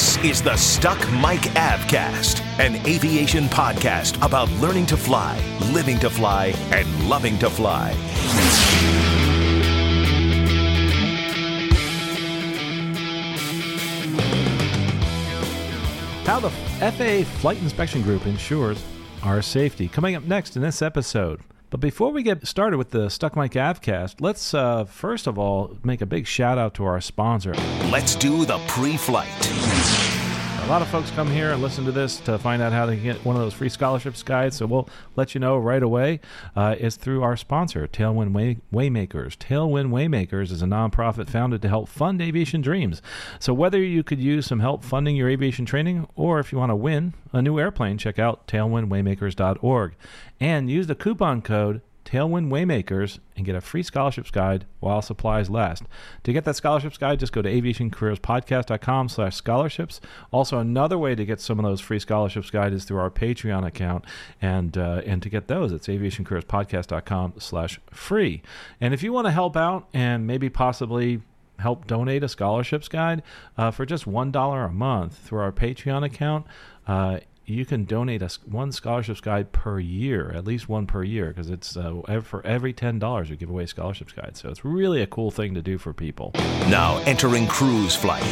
This is the Stuck Mic AvCast, an aviation podcast about learning to fly, living to fly, and loving to fly. How the FAA Flight Inspection Group ensures our safety. Coming up next in this episode. But before we get started with the Stuck Mic AvCast, let's uh, first of all make a big shout out to our sponsor. Let's do the pre flight. Lot of folks come here and listen to this to find out how to get one of those free scholarships guides. So we'll let you know right away. Uh, it's through our sponsor, Tailwind Way- Waymakers. Tailwind Waymakers is a nonprofit founded to help fund aviation dreams. So whether you could use some help funding your aviation training or if you want to win a new airplane, check out tailwindwaymakers.org and use the coupon code Tailwind Waymakers and get a free scholarships guide while supplies last. To get that scholarships guide, just go to aviationcareerspodcast.com slash scholarships. Also, another way to get some of those free scholarships guide is through our Patreon account. And uh, and to get those, it's aviationcareerspodcast.com slash free. And if you want to help out and maybe possibly help donate a scholarships guide uh, for just $1 a month through our Patreon account, uh, you can donate us one scholarships guide per year, at least one per year, because it's uh, for every ten dollars we give away scholarships guide. So it's really a cool thing to do for people. Now entering cruise flight.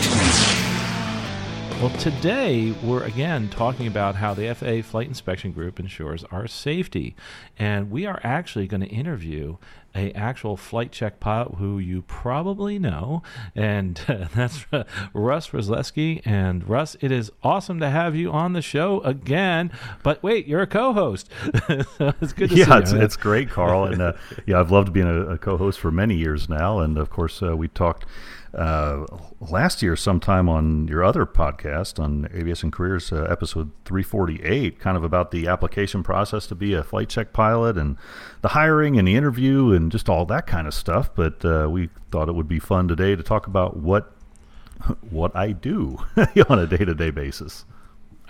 Well, today we're again talking about how the FAA Flight Inspection Group ensures our safety, and we are actually going to interview a actual flight check pilot who you probably know, and uh, that's Russ Roslewski. And Russ, it is awesome to have you on the show again. But wait, you're a co-host. so it's good to see yeah, you. it's, it's great, Carl, and uh, yeah, I've loved being a, a co-host for many years now, and of course, uh, we talked uh, last year sometime on your other podcast on Aviation Careers, uh, episode 348, kind of about the application process to be a flight check pilot and the hiring and the interview and just all that kind of stuff. But uh, we thought it would be fun today to talk about what what I do on a day-to-day basis.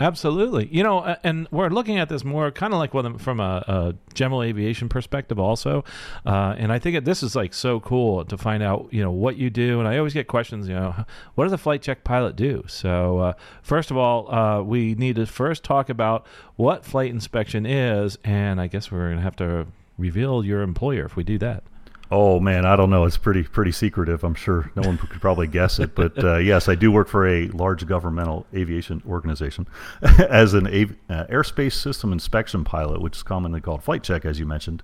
Absolutely. You know, and we're looking at this more kind of like from a, a general aviation perspective also. Uh, and I think this is like so cool to find out, you know, what you do. And I always get questions, you know, what does a flight check pilot do? So, uh, first of all, uh, we need to first talk about what flight inspection is. And I guess we're going to have to reveal your employer if we do that. Oh man, I don't know. It's pretty pretty secretive. I'm sure no one could probably guess it, but uh, yes, I do work for a large governmental aviation organization as an av- uh, airspace system inspection pilot, which is commonly called flight check, as you mentioned.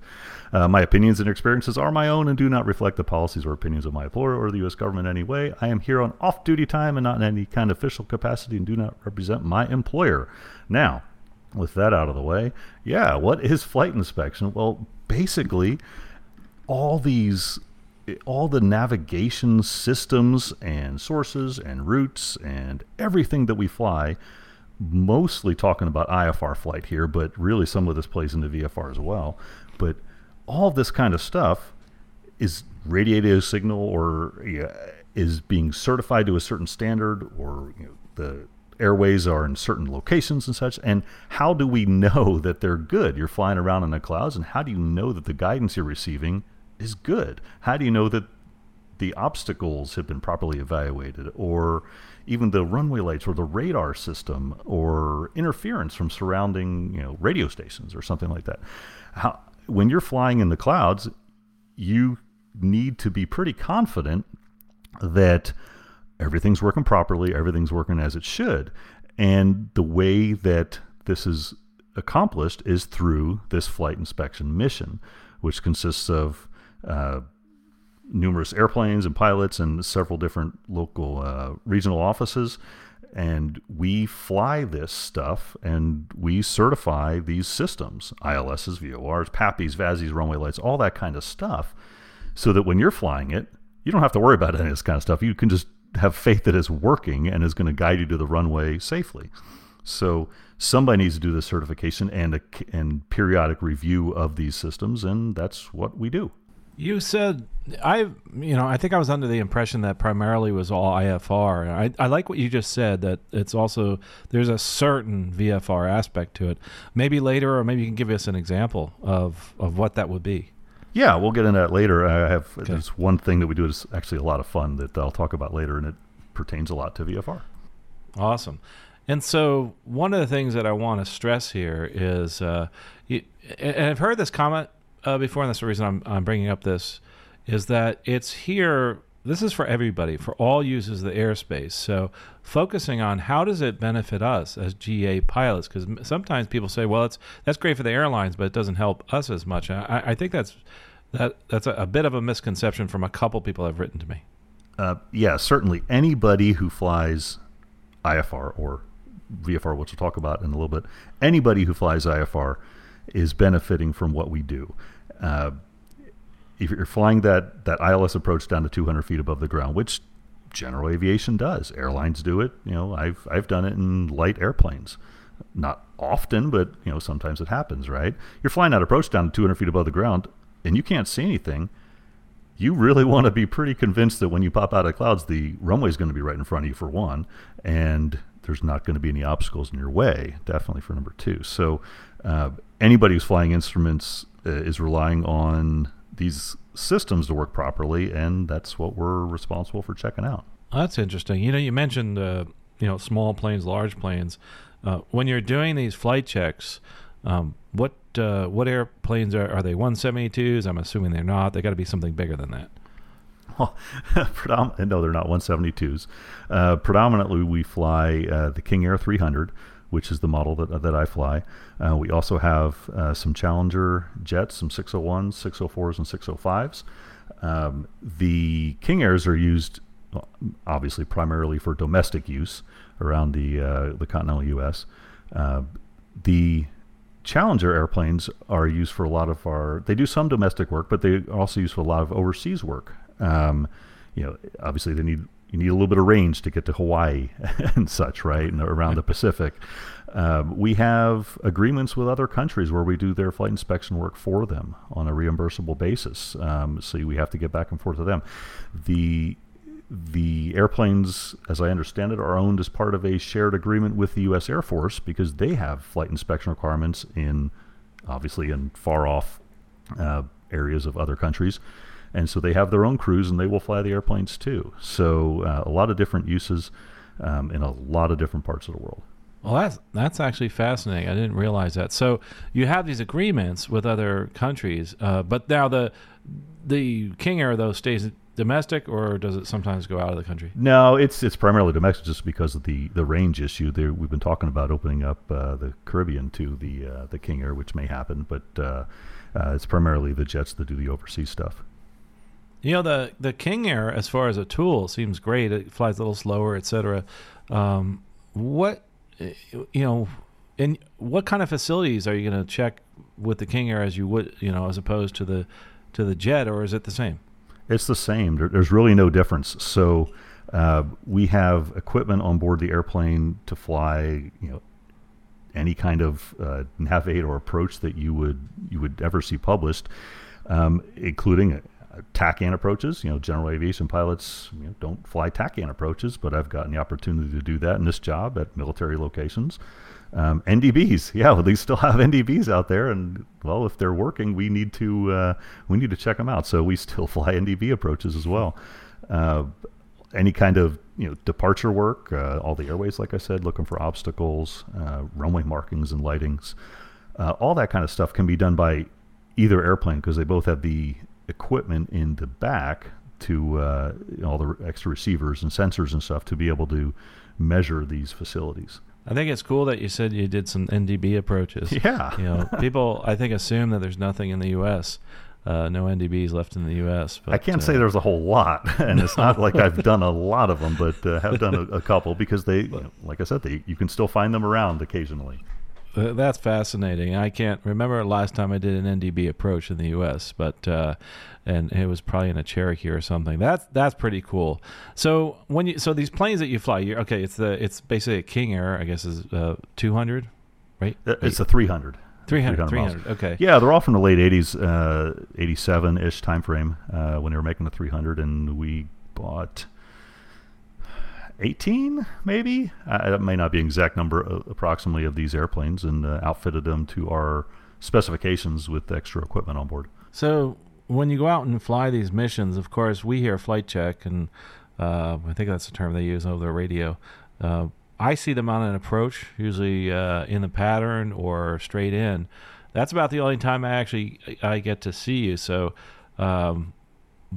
Uh, my opinions and experiences are my own and do not reflect the policies or opinions of my employer or the U.S. government in any way. I am here on off-duty time and not in any kind of official capacity, and do not represent my employer. Now, with that out of the way, yeah, what is flight inspection? Well, basically all these all the navigation systems and sources and routes and everything that we fly mostly talking about IFR flight here but really some of this plays into VFR as well. But all this kind of stuff is radio signal or yeah, is being certified to a certain standard or you know, the airways are in certain locations and such. And how do we know that they're good? You're flying around in the clouds and how do you know that the guidance you're receiving is good how do you know that the obstacles have been properly evaluated or even the runway lights or the radar system or interference from surrounding you know radio stations or something like that how when you're flying in the clouds you need to be pretty confident that everything's working properly, everything's working as it should. And the way that this is accomplished is through this flight inspection mission, which consists of uh, numerous airplanes and pilots and several different local uh, regional offices. And we fly this stuff and we certify these systems ILSs, VORs, PAPIs, VASIs, runway lights, all that kind of stuff so that when you're flying it, you don't have to worry about any of this kind of stuff. You can just have faith that it's working and is going to guide you to the runway safely. So somebody needs to do the certification and a and periodic review of these systems, and that's what we do. You said I, you know, I think I was under the impression that primarily was all IFR. I, I like what you just said that it's also there's a certain VFR aspect to it. Maybe later, or maybe you can give us an example of of what that would be. Yeah, we'll get into that later. I have okay. there's one thing that we do is actually a lot of fun that I'll talk about later, and it pertains a lot to VFR. Awesome. And so one of the things that I want to stress here is, uh, you, and I've heard this comment uh, before, and that's the reason I'm, I'm bringing up this, is that it's here. This is for everybody, for all users of the airspace. So focusing on how does it benefit us as GA pilots? Because sometimes people say, well, it's that's great for the airlines, but it doesn't help us as much. I, I think that's that that's a, a, bit of a misconception from a couple people have written to me. Uh, yeah, certainly anybody who flies IFR or VFR, which we'll talk about in a little bit, anybody who flies IFR is benefiting from what we do. Uh, if you're flying that, that ILS approach down to 200 feet above the ground, which general aviation does, airlines do it. You know, I've I've done it in light airplanes, not often, but you know sometimes it happens. Right? You're flying that approach down to 200 feet above the ground, and you can't see anything. You really want to be pretty convinced that when you pop out of clouds, the runway is going to be right in front of you for one, and there's not going to be any obstacles in your way, definitely for number two. So uh, anybody who's flying instruments uh, is relying on these systems to work properly, and that's what we're responsible for checking out. That's interesting. You know, you mentioned uh, you know small planes, large planes. Uh, when you're doing these flight checks, um, what uh, what airplanes are, are they? 172s? I'm assuming they're not. They got to be something bigger than that. Well, no, they're not 172s. Uh, predominantly, we fly uh, the King Air 300, which is the model that, that I fly. Uh, we also have uh, some Challenger jets, some 601s, 604s, and 605s. Um, the King Airs are used, obviously, primarily for domestic use around the uh, the continental U.S. Uh, the Challenger airplanes are used for a lot of our. They do some domestic work, but they also use for a lot of overseas work. Um, you know, obviously they need you need a little bit of range to get to Hawaii and such, right, and around the Pacific. Um, we have agreements with other countries where we do their flight inspection work for them on a reimbursable basis. Um, so we have to get back and forth to them. The the airplanes, as I understand it, are owned as part of a shared agreement with the U.S. Air Force because they have flight inspection requirements in, obviously, in far off uh, areas of other countries and so they have their own crews and they will fly the airplanes too. So uh, a lot of different uses um, in a lot of different parts of the world. Well, that's that's actually fascinating. I didn't realize that. So you have these agreements with other countries, uh, but now the the King Air though stays domestic, or does it sometimes go out of the country? No, it's it's primarily domestic, just because of the the range issue. There, we've been talking about opening up uh, the Caribbean to the uh, the King Air, which may happen, but uh, uh, it's primarily the jets that do the overseas stuff. You know the the King Air, as far as a tool, seems great. It flies a little slower, etc. Um, what you know, in what kind of facilities are you going to check with the King Air as you would, you know, as opposed to the to the jet, or is it the same? It's the same. There, there's really no difference. So uh, we have equipment on board the airplane to fly, you know, any kind of uh, navigate or approach that you would you would ever see published, um, including TACAN approaches. You know, general aviation pilots you know, don't fly TACAN approaches, but I've gotten the opportunity to do that in this job at military locations. Um, NDBs, yeah, well, they still have NDBs out there, and well, if they're working, we need to uh, we need to check them out. So we still fly NDB approaches as well. Uh, any kind of you know departure work, uh, all the airways, like I said, looking for obstacles, uh, runway markings and lightings, uh, all that kind of stuff can be done by either airplane because they both have the equipment in the back to uh, all the extra receivers and sensors and stuff to be able to measure these facilities. I think it's cool that you said you did some NDB approaches. Yeah, you know, people I think assume that there's nothing in the U.S. Uh, no NDBs left in the U.S. But, I can't uh, say there's a whole lot, and no. it's not like I've done a lot of them, but uh, have done a, a couple because they, you know, like I said, they, you can still find them around occasionally. Uh, That's fascinating. I can't remember last time I did an NDB approach in the U.S., but uh, and it was probably in a Cherokee or something. That's that's pretty cool. So when you so these planes that you fly, you're okay. It's the it's basically a King Air, I guess is uh, 200, right? Uh, It's a 300. 300, 300 300. Okay. Yeah, they're all from the late 80s, uh, 87 ish time frame uh, when they were making the 300, and we bought 18, maybe. Uh, that may not be an exact number uh, approximately of these airplanes, and uh, outfitted them to our specifications with extra equipment on board. So when you go out and fly these missions, of course, we hear flight check, and uh, I think that's the term they use over the radio. Uh, I see them on an approach, usually uh, in the pattern or straight in. That's about the only time I actually I get to see you. So, um,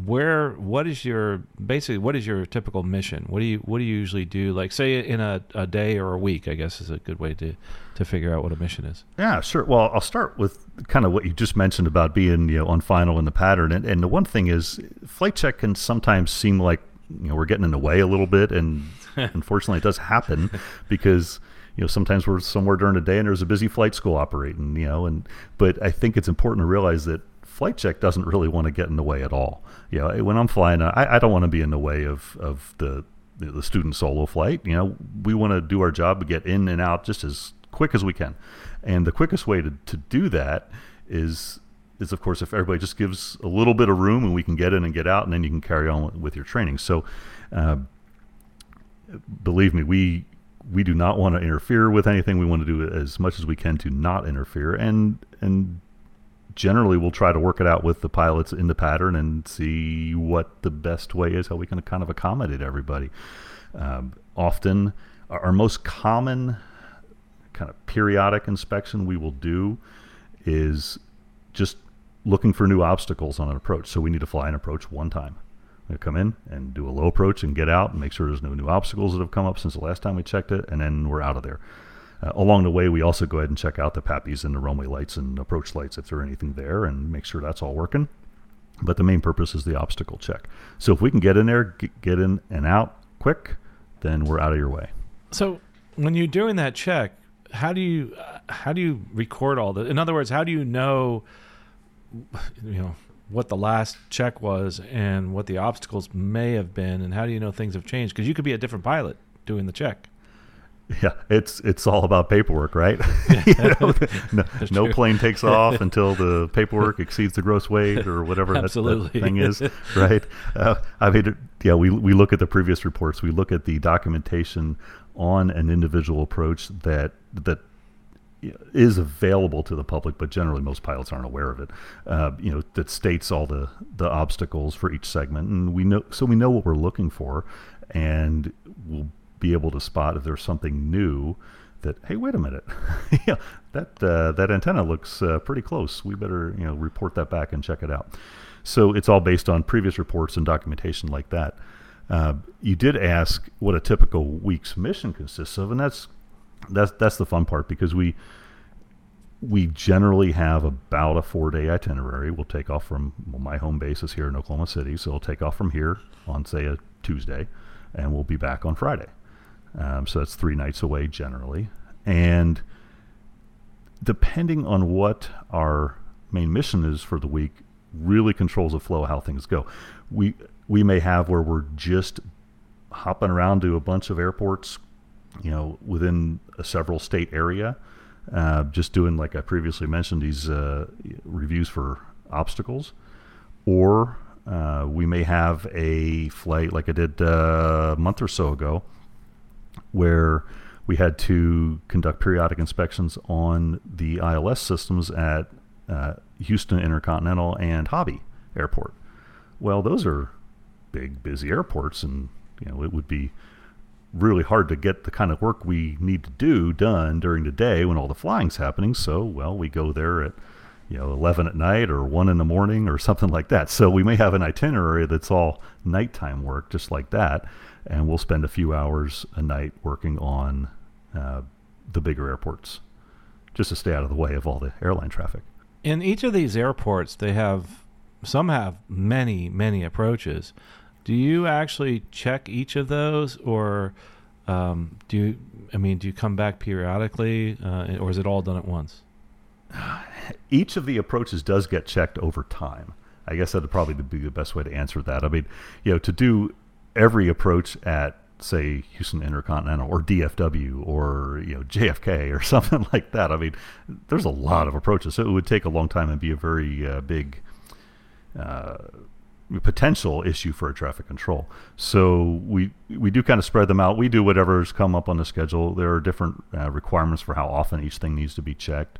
where what is your basically what is your typical mission? What do you what do you usually do? Like say in a, a day or a week, I guess is a good way to to figure out what a mission is. Yeah, sure. Well, I'll start with kind of what you just mentioned about being you know on final in the pattern, and, and the one thing is, flight check can sometimes seem like you know we're getting in the way a little bit, and unfortunately, it does happen because you know sometimes we're somewhere during the day and there's a busy flight school operating, you know, and but I think it's important to realize that flight check doesn't really want to get in the way at all. You know, when I'm flying, I, I don't want to be in the way of of the the student solo flight. You know, we want to do our job to get in and out just as quick as we can. And the quickest way to, to do that is is of course if everybody just gives a little bit of room and we can get in and get out and then you can carry on with, with your training. So uh, believe me, we we do not want to interfere with anything. We want to do as much as we can to not interfere and and generally we'll try to work it out with the pilots in the pattern and see what the best way is, how we can kind of accommodate everybody. Um, often, our most common kind of periodic inspection we will do is just looking for new obstacles on an approach. So we need to fly an approach one time. Come in and do a low approach and get out and make sure there's no new obstacles that have come up since the last time we checked it, and then we're out of there. Uh, along the way, we also go ahead and check out the PAPIs and the runway lights and approach lights if there are anything there and make sure that's all working. But the main purpose is the obstacle check. So if we can get in there, get, in and out quick, then we're out of your way. So when you're doing that check, how do you how do you record all that? In other words, how do you know you know what the last check was and what the obstacles may have been, and how do you know things have changed? Because you could be a different pilot doing the check. Yeah, it's it's all about paperwork, right? You know, no, no plane takes off until the paperwork exceeds the gross weight or whatever that, that thing is, right? Uh, I mean, yeah, we we look at the previous reports, we look at the documentation on an individual approach that that is available to the public, but generally most pilots aren't aware of it. Uh, you know, that states all the the obstacles for each segment, and we know so we know what we're looking for, and we'll be able to spot if there's something new that hey, wait a minute, yeah, that uh, that antenna looks uh, pretty close. We better you know report that back and check it out. So it's all based on previous reports and documentation like that. Uh, you did ask what a typical week's mission consists of, and that's that's that's the fun part because we we generally have about a four day itinerary. We'll take off from well, my home base is here in Oklahoma City, so we'll take off from here on say a Tuesday, and we'll be back on Friday. Um, so that's three nights away generally, and depending on what our main mission is for the week, really controls the flow how things go. We we may have where we're just hopping around to a bunch of airports, you know, within a several state area, uh, just doing like I previously mentioned these uh, reviews for obstacles, or uh, we may have a flight like I did uh, a month or so ago, where we had to conduct periodic inspections on the ILS systems at uh, Houston Intercontinental and Hobby Airport. Well, those are big, busy airports, and you know it would be really hard to get the kind of work we need to do done during the day when all the flying's happening. So, well, we go there at you know 11 at night or 1 in the morning or something like that. So we may have an itinerary that's all nighttime work, just like that, and we'll spend a few hours a night working on uh, the bigger airports, just to stay out of the way of all the airline traffic. In each of these airports, they have some have many many approaches. Do you actually check each of those, or Um, do you? I mean, do you come back periodically, uh, or is it all done at once? Each of the approaches does get checked over time. I guess that'd probably be the best way to answer that. I mean, you know, to do every approach at say Houston Intercontinental or DFW or you know JFK or something like that. I mean, there's a lot of approaches, so it would take a long time and be a very uh, big uh, potential issue for a traffic control. So we we do kind of spread them out. We do whatever's come up on the schedule. There are different uh, requirements for how often each thing needs to be checked,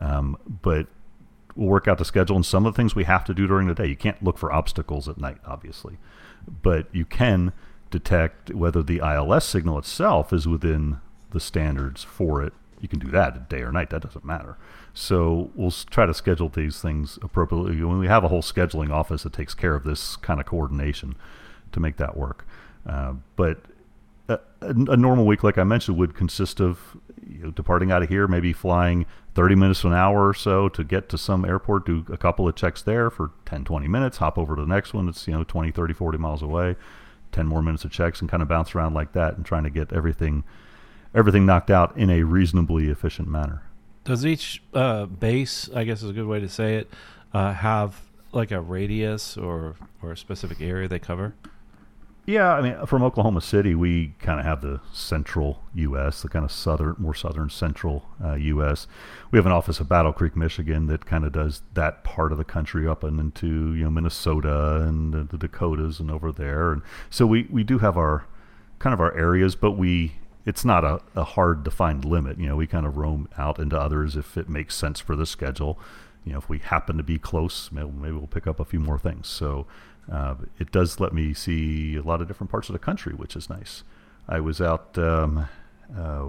um, but we'll work out the schedule. And some of the things we have to do during the day. You can't look for obstacles at night, obviously, but you can detect whether the ILS signal itself is within the standards for it. You can do that day or night. That doesn't matter. So we'll try to schedule these things appropriately. When we have a whole scheduling office that takes care of this kind of coordination to make that work. Uh, but a, a, normal week, like I mentioned, would consist of you know, departing out of here, maybe flying 30 minutes to an hour or so to get to some airport, do a couple of checks there for 10, 20 minutes, hop over to the next one that's, you know, 20, 30, 40 miles away, 10 more minutes of checks and kind of bounce around like that and trying to get everything everything knocked out in a reasonably efficient manner. Does each uh, base, I guess is a good way to say it, uh, have like a radius or or a specific area they cover? Yeah, I mean, from Oklahoma City, we kind of have the central U.S., the kind of southern, more southern central uh, U.S. We have an office of Battle Creek, Michigan, that kind of does that part of the country up and into you know Minnesota and the, the Dakotas and over there, and so we we do have our kind of our areas, but we it's not a, a hard defined limit. You know, we kind of roam out into others if it makes sense for the schedule. You know, if we happen to be close, maybe, maybe we'll pick up a few more things. So uh, it does let me see a lot of different parts of the country, which is nice. I was out um, uh,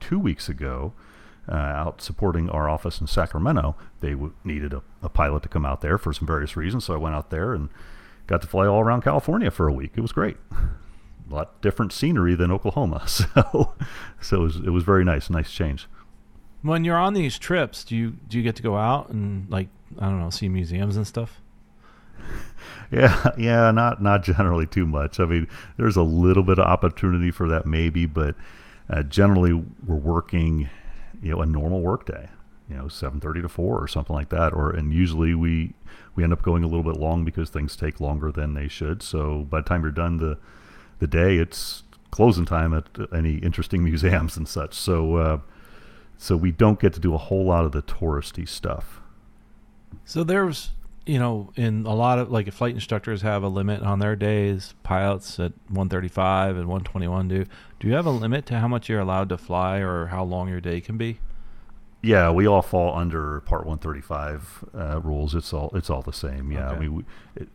two weeks ago. Uh, out supporting our office in Sacramento. They w- needed a, a, pilot to come out there for some various reasons, so I went out there and got to fly all around California for a week. It was great. A lot different scenery than Oklahoma, so so it was, it was very nice, nice change. When you're on these trips, do you do you get to go out and like I don't know, see museums and stuff? Yeah, yeah, not not generally too much. I mean, there's a little bit of opportunity for that maybe, but uh, generally we're working, you know, a normal workday, you know, 7:30 to 4 or something like that, or and usually we we end up going a little bit long because things take longer than they should. So by the time you're done the the day, it's closing time at any interesting museums and such. So uh, so we don't get to do a whole lot of the touristy stuff. So there's you know, in a lot of like flight instructors have a limit on their days. Pilots at 135 and 121 do. Do you have a limit to how much you're allowed to fly or how long your day can be? Yeah, we all fall under Part 135 uh, rules. It's all it's all the same. Yeah, okay. we, we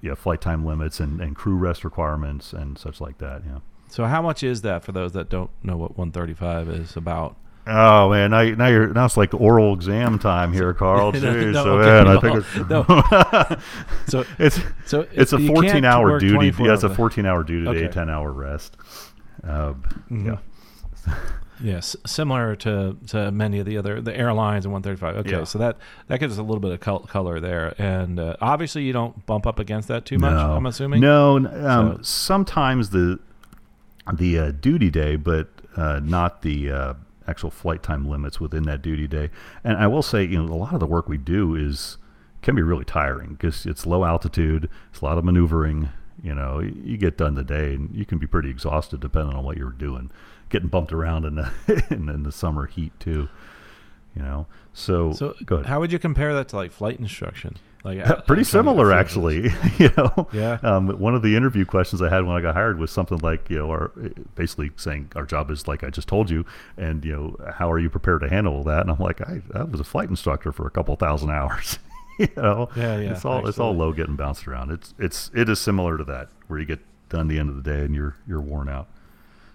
yeah flight time limits and, and crew rest requirements and such like that. Yeah. So how much is that for those that don't know what 135 is about? Oh man, now, now you're now it's like oral exam time here, Carl. Jeez, no, so okay, man, no, I think it's no. so it's so it's a 14 hour duty. Yeah, it's a 14 hour duty okay. day, 10 hour rest. Uh, mm-hmm. Yeah. Yes, similar to, to many of the other the airlines and 135. Okay, yeah. so that that gives us a little bit of color there, and uh, obviously you don't bump up against that too much. No. I'm assuming. No, um, so. sometimes the the uh, duty day, but uh, not the uh, actual flight time limits within that duty day. And I will say, you know, a lot of the work we do is can be really tiring because it's low altitude, it's a lot of maneuvering. You know, you get done the day and you can be pretty exhausted depending on what you're doing. Getting bumped around in the in, in the summer heat too. You know, so so how would you compare that to like flight instruction? Like pretty similar, actually. you know, yeah. Um, one of the interview questions I had when I got hired was something like, you know, our basically saying our job is like I just told you, and you know, how are you prepared to handle that? And I'm like, I, I was a flight instructor for a couple thousand hours. you know, yeah, yeah. It's all absolutely. it's all low getting bounced around. It's it's it is similar to that where you get done the end of the day and you're you're worn out.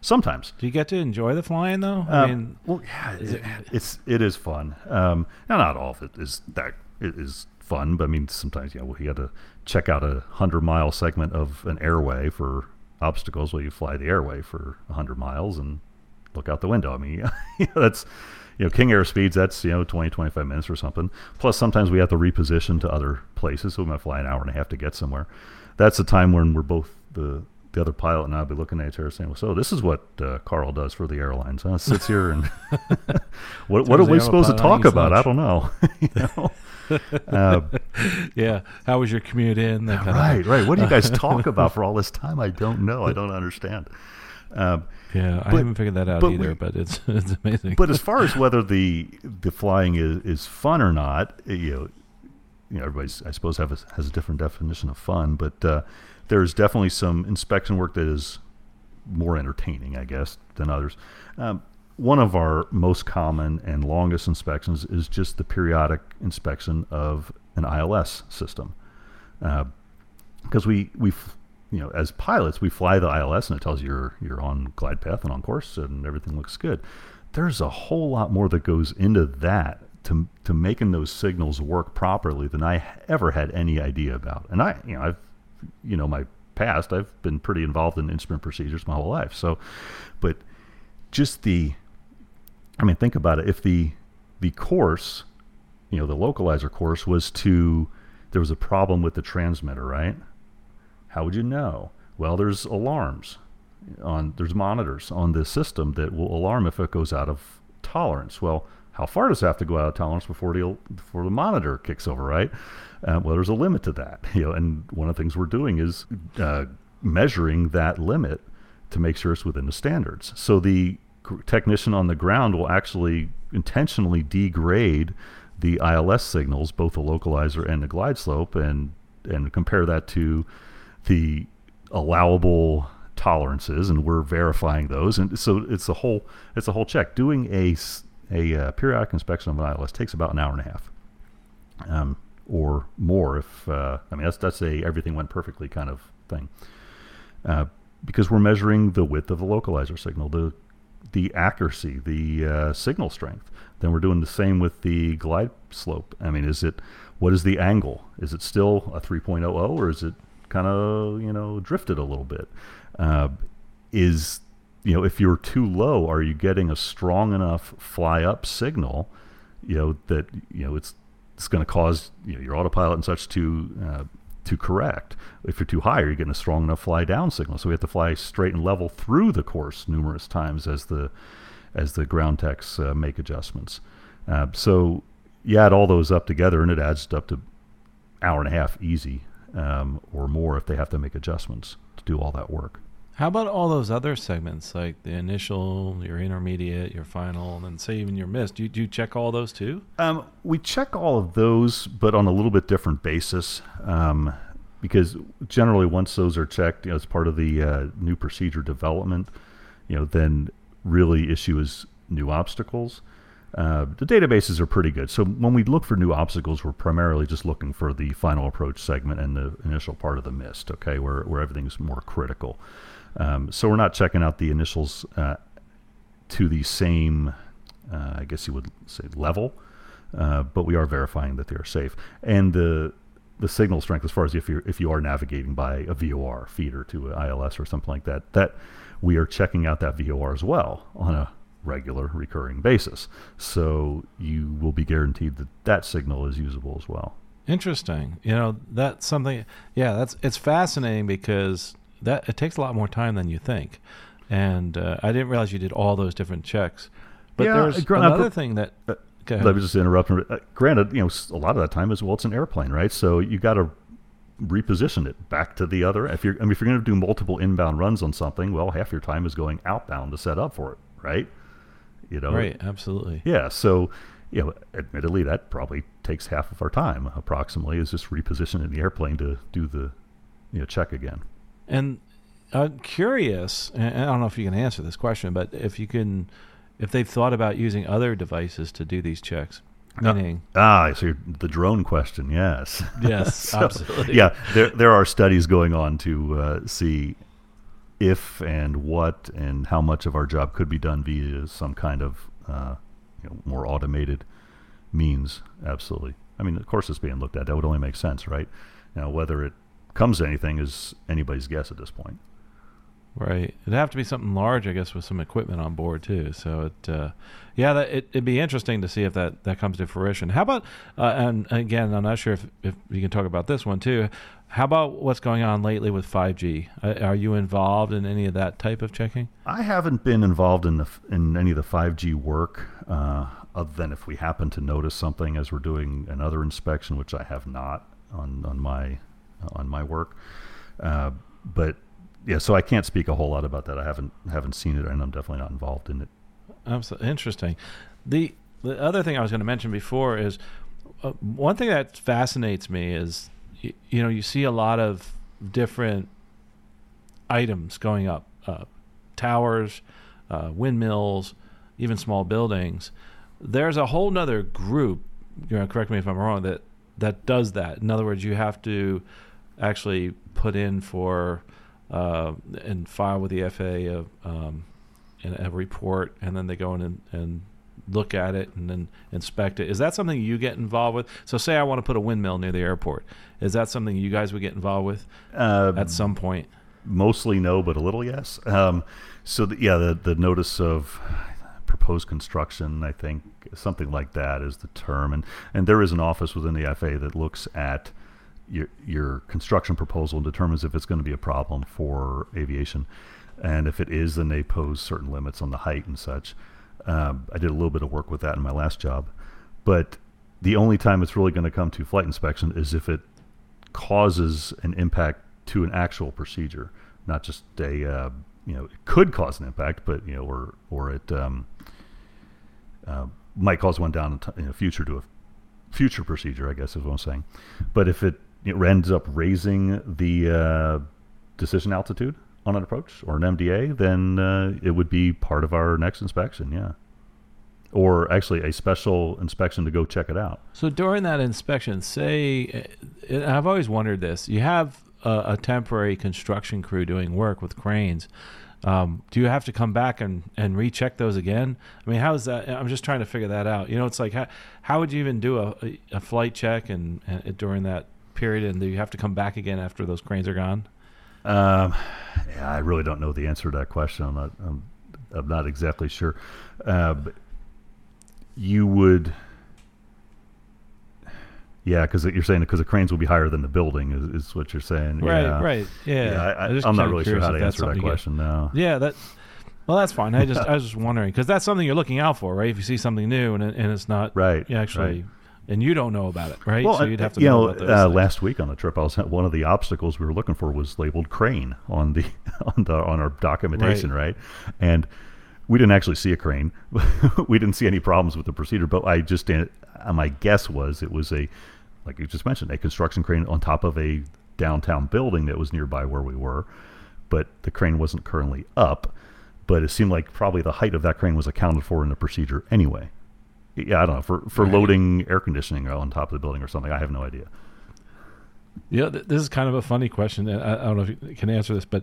Sometimes. Do you get to enjoy the flying though? I um, mean, well, yeah, it, it's it is fun. Um, now not all of it is that it is fun. But I mean, sometimes you know, you got to check out a hundred mile segment of an airway for obstacles. Well, you fly the airway for a hundred miles and look out the window. I mean, know, that's you know, King Air speeds, that's, you know, 20, 25 minutes or something. Plus, sometimes we have to reposition to other places. So we might fly an hour and a half to get somewhere. That's the time when we're both, the the other pilot and I'll be looking at each other saying, well, "So this is what uh, Carl does for the airlines, huh? Sits here and what what are we supposed to talk about? I don't know." know? Uh, yeah. How was your commute in? right, right. What do you guys talk about for all this time? I don't know. I don't understand. Um, yeah, I haven't figured that out but either, we, but it's it's amazing. But as far as whether the the flying is, is fun or not, you know, you know, everybody's I suppose have a, has a different definition of fun, but uh, there's definitely some inspection work that is more entertaining, I guess, than others. Um, one of our most common and longest inspections is just the periodic inspection of an ILS system, because uh, we we you know as pilots we fly the ILS and it tells you you're you're on glide path and on course and everything looks good. There's a whole lot more that goes into that to to making those signals work properly than I ever had any idea about. And I you know I've you know my past I've been pretty involved in instrument procedures my whole life. So, but just the I mean, think about it. If the the course, you know, the localizer course was to there was a problem with the transmitter, right? How would you know? Well, there's alarms on there's monitors on the system that will alarm if it goes out of tolerance. Well, how far does it have to go out of tolerance before the before the monitor kicks over, right? Uh, well, there's a limit to that, you know. And one of the things we're doing is uh, measuring that limit to make sure it's within the standards. So the technician on the ground will actually intentionally degrade the ILS signals, both the localizer and the glide slope, and and compare that to the allowable tolerances, and we're verifying those. And so it's a whole it's a whole check. Doing a a uh, periodic inspection of an ILS takes about an hour and a half, um, or more. If uh, I mean that's that's a everything went perfectly kind of thing, uh, because we're measuring the width of the localizer signal, the the accuracy, the uh, signal strength. Then we're doing the same with the glide slope. I mean, is it what is the angle? Is it still a 3.00 or is it kind of you know drifted a little bit? Uh, is you know if you're too low, are you getting a strong enough fly up signal? You know that you know it's it's going to cause you know, your autopilot and such to uh, to correct. If you're too high, are you're getting a strong enough fly down signal. So we have to fly straight and level through the course numerous times as the as the ground techs uh, make adjustments. Uh, so you add all those up together, and it adds up to hour and a half easy um, or more if they have to make adjustments to do all that work. How about all those other segments, like the initial, your intermediate, your final, and then say even your miss? Do you, do you check all those too? Um, we check all of those, but on a little bit different basis. Um, because generally, once those are checked, you know, as part of the uh, new procedure development, you know, then really issue is new obstacles. Uh, the databases are pretty good. So when we look for new obstacles, we're primarily just looking for the final approach segment and the initial part of the missed, okay, where, where everything's more critical. Um, so we're not checking out the initials uh, to the same, uh, I guess you would say, level, uh, but we are verifying that they are safe. And the the signal strength, as far as if you if you are navigating by a VOR feeder to an ILS or something like that, that we are checking out that VOR as well on a regular recurring basis. So you will be guaranteed that that signal is usable as well. Interesting. You know, that's something yeah, that's it's fascinating because that it takes a lot more time than you think. And uh, I didn't realize you did all those different checks. But yeah, there's gr- another thing that. Uh, let me just interrupt. Uh, granted, you know, a lot of that time is well, it's an airplane, right? So you got to reposition it back to the other. If you're, I mean, if you're going to do multiple inbound runs on something, well, half your time is going outbound to set up for it, right? You know, right? Absolutely. Yeah. So, you know, admittedly, that probably takes half of our time, approximately, is just repositioning the airplane to do the, you know, check again. And I'm curious, and I don't know if you can answer this question, but if you can, if they've thought about using other devices to do these checks. Meaning, uh, ah, so the drone question, yes, yes, so, absolutely. Yeah, there there are studies going on to uh, see if and what and how much of our job could be done via some kind of uh, you know, more automated means. Absolutely. I mean, of course, it's being looked at. That would only make sense, right? Now, whether it comes to anything is anybody's guess at this point. Right. It'd have to be something large, I guess, with some equipment on board too. So it, uh, yeah, that, it, would be interesting to see if that, that comes to fruition. How about, uh, and again, I'm not sure if, if you can talk about this one too. How about what's going on lately with 5G? Uh, are you involved in any of that type of checking? I haven't been involved in the in any of the 5G work, uh, other than if we happen to notice something as we're doing another inspection, which I have not on on my on my work. Uh, but yeah, so I can't speak a whole lot about that. I haven't haven't seen it, and I'm definitely not involved in it. Absolutely interesting. The the other thing I was going to mention before is uh, one thing that fascinates me is you, you, know you see a lot of different items going up, uh, towers, uh, windmills, even small buildings. There's a whole nother group. You know, correct me if I'm wrong. That that does that. In other words, you have to actually put in for uh, and file with the FAA a, um, a report, and then they go in and, and look at it and then inspect it. Is that something you get involved with? So, say I want to put a windmill near the airport. Is that something you guys would get involved with um, at some point? Mostly no, but a little yes. Um, so, the, yeah, the the notice of proposed construction, I think something like that is the term, and and there is an office within the FAA that looks at your, your construction proposal and determines if it's going to be a problem for aviation. And if it is, then they pose certain limits on the height and such. Um, I did a little bit of work with that in my last job. But the only time it's really going to come to flight inspection is if it causes an impact to an actual procedure, not just a, uh, you know, it could cause an impact, but, you know, or, or it um, uh, might cause one down in, in the future to a future procedure, I guess is what I'm saying. But if it it ends up raising the uh, decision altitude on an approach or an MDA, then uh, it would be part of our next inspection. Yeah. Or actually, a special inspection to go check it out. So during that inspection, say, I've always wondered this: you have a, a temporary construction crew doing work with cranes. Um, do you have to come back and, and recheck those again? I mean, how is that? I'm just trying to figure that out. You know, it's like how, how would you even do a, a flight check and, and during that period, and do you have to come back again after those cranes are gone? Um, yeah, I really don't know the answer to that question. I'm not. I'm, I'm not exactly sure. Uh, but you would. Yeah, because you're saying because the cranes will be higher than the building is, is what you're saying. Right, yeah. right. Yeah, yeah I, am not really sure how to answer that question. now. Yeah, that. Well, that's fine. I just I was just wondering because that's something you're looking out for, right? If you see something new and it, and it's not right, actually right and you don't know about it, right? Well, so you'd have to you know. know uh, last week on the trip, I was one of the obstacles we were looking for was labeled crane on the on the on our documentation, right? right? And we didn't actually see a crane. we didn't see any problems with the procedure, but I just uh, my guess was it was a like you just mentioned a construction crane on top of a downtown building that was nearby where we were, but the crane wasn't currently up. But it seemed like probably the height of that crane was accounted for in the procedure anyway yeah, I don't know for for right. loading air conditioning on top of the building or something. I have no idea. Yeah, th- this is kind of a funny question. I, I, don't know if you can answer this, but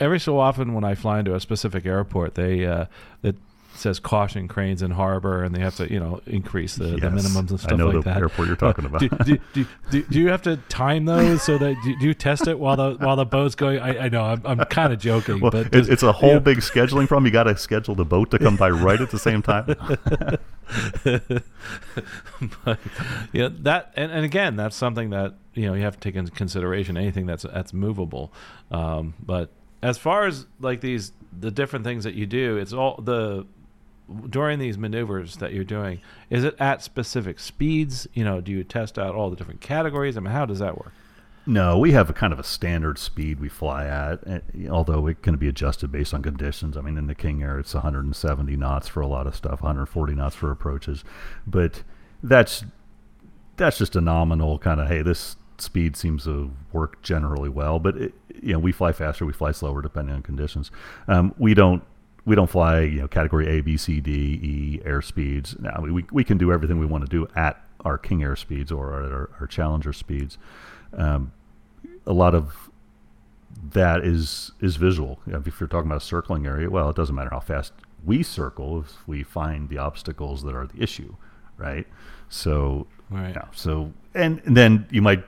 every so often when I fly into a specific airport, they uh, that says caution cranes in harbor, and they have to you know increase the, yes, the minimums and stuff I know like the that. Airport you're talking about. do, do, do, do, do, you have to time those so that do, you test it while the while the boat's going? I, I know I'm, I'm kind of joking, well, but it's, it's a whole you know. big scheduling problem. You got to schedule the boat to come by right at the same time. but, yeah, that and, and again, that's something that you know you have to take into consideration. Anything that's that's movable, um, but as far as like these the different things that you do, it's all the during these maneuvers that you're doing, is it at specific speeds? You know, do you test out all the different categories? I mean, how does that work? No, we have a kind of a standard speed we fly at, eh, although it can be adjusted based on conditions. I mean, in the King Air, it's 170 knots for a lot of stuff, 140 knots for approaches, but that's that's just a nominal kind of hey, this speed seems to work generally well. But it, you know, we fly faster, we fly slower depending on conditions. Um, we don't we don't fly you know category A, B, C, D, E air speeds. Now we we can do everything we want to do at our King Air speeds or at our, our Challenger speeds. Um, a lot of that is is visual. If you're talking about a circling area, well, it doesn't matter how fast we circle if we find the obstacles that are the issue, right? So, right. Yeah, so and, and then you might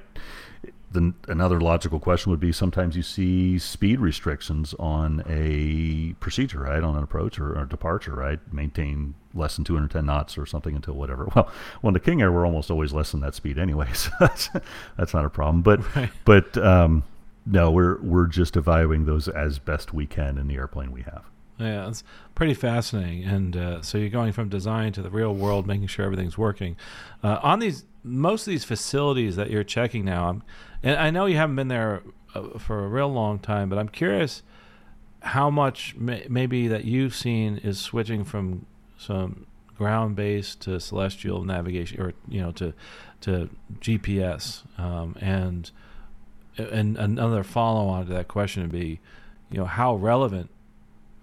the, another logical question would be sometimes you see speed restrictions on a procedure, right, on an approach or, or departure, right? Maintain less than 210 knots or something until whatever. Well, on the King Air, we're almost always less than that speed anyway, so that's, that's not a problem. But right. but um, no, we're we're just evaluating those as best we can in the airplane we have. Yeah, it's pretty fascinating. And uh, so you're going from design to the real world, making sure everything's working. Uh, on these, most of these facilities that you're checking now, I'm, and I know you haven't been there uh, for a real long time, but I'm curious how much may, maybe that you've seen is switching from some ground based to celestial navigation, or you know, to to GPS. Um, and and another follow on to that question would be, you know, how relevant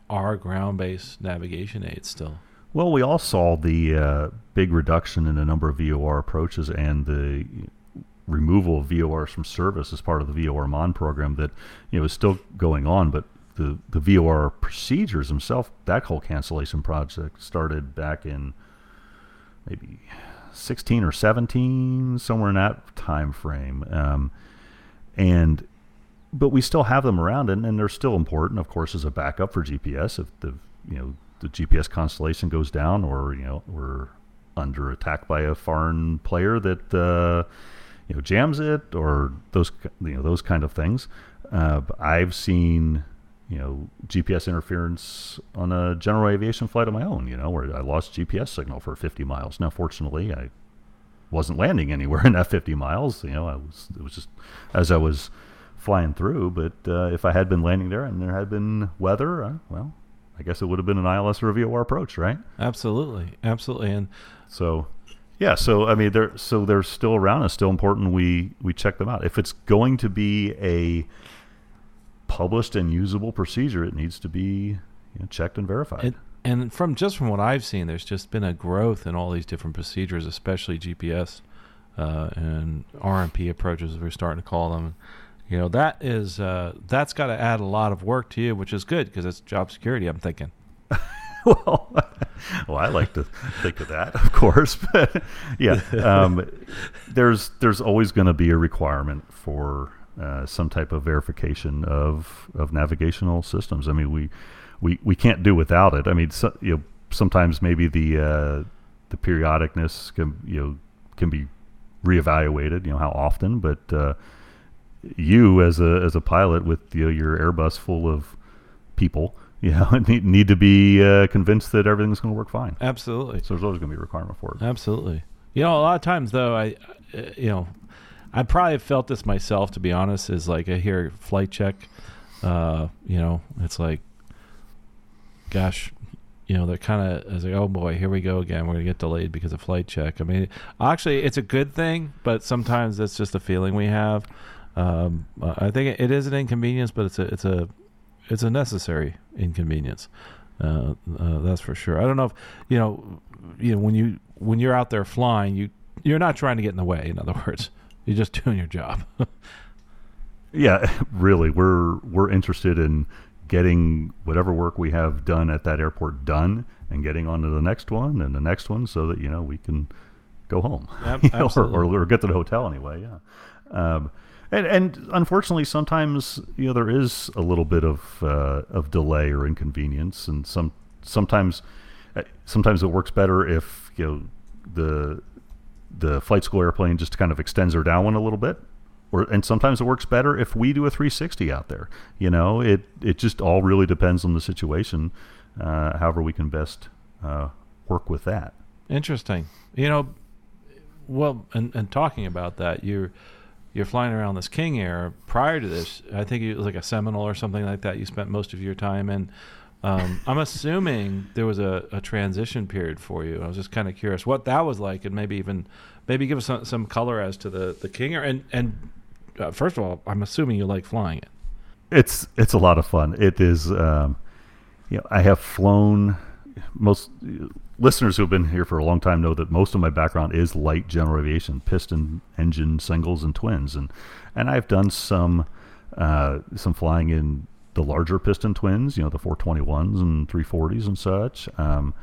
are ground-based navigation aids still? Well, we all saw the uh, big reduction in the number of VOR approaches and the removal of VORs from service as part of the VOR MON program that you know is still going on, but the, the VOR procedures themselves, that whole cancellation project started back in maybe 16 or 17, somewhere in that time frame. Um, and but we still have them around, and, and they're still important, of course, as a backup for GPS. If the you know the GPS constellation goes down, or you know we're under attack by a foreign player that uh, you know jams it, or those you know those kind of things. Uh, I've seen you know GPS interference on a general aviation flight of my own. You know where I lost GPS signal for 50 miles. Now, fortunately, I wasn't landing anywhere in that 50 miles. You know, I was it was just as I was flying through. But uh, if I had been landing there and there had been weather, uh, well, I guess it would have been an ILS or a VOR approach, right? Absolutely, absolutely. And so, yeah. So I mean, they're so they're still around. It's still important we we check them out. If it's going to be a published and usable procedure, it needs to be you know, checked and verified. It, and from just from what I've seen, there's just been a growth in all these different procedures, especially GPS uh, and RNP approaches, as we're starting to call them you know that is uh, that's got to add a lot of work to you, which is good because it's job security. I'm thinking. well, well, I like to think of that, of course, but yeah, um, there's there's always going to be a requirement for uh, some type of verification of of navigational systems. I mean, we we, we can't do without it. I mean, so, you know, sometimes maybe the uh, the periodicness can you know can be reevaluated. You know how often, but uh, you as a as a pilot with you know, your Airbus full of people, you know, need, need to be uh, convinced that everything's going to work fine. Absolutely. So there's always going to be a requirement for it. Absolutely. You know, a lot of times though, I, uh, you know, I probably have felt this myself. To be honest, is like I hear flight check. Uh, you know, it's like, gosh, you know, they're kind of as like, oh boy, here we go again. We're gonna get delayed because of flight check. I mean, actually, it's a good thing, but sometimes that's just a feeling we have. Um, I think it is an inconvenience, but it's a it's a it's a necessary inconvenience. Uh, uh, that's for sure. I don't know if you know you know when you when you're out there flying, you you're not trying to get in the way. In other words, you're just doing your job. yeah, really, we're we're interested in getting whatever work we have done at that airport done and getting on to the next one and the next one so that you know we can go home yep, know, or, or, or, get to the hotel anyway yeah um, and, and unfortunately, sometimes you know there is a little bit of uh, of delay or inconvenience, and some sometimes uh, sometimes it works better if you know the the flight school airplane just kind of extends her down one a little bit, or and sometimes it works better if we do a 360 out there. You know, it it just all really depends on the situation. Uh, however, we can best uh, work with that. Interesting. You know, well, and, and talking about that, you're you're flying around this King Air. Prior to this, I think it was like a Seminole or something like that. You spent most of your time in. Um, I'm assuming there was a, a, transition period for you. I was just kind of curious what that was like, and maybe even maybe give us some, some color as to the the King Air. And and uh, first of all, I'm assuming you like flying it. It's it's a lot of fun. It is. Um, you know, I have flown most listeners who have been here for a long time know that most of my background is light general aviation, piston engine singles and twins, and and I've done some uh, some flying in the larger piston twins, you know, the 421s and 340s and such. Um,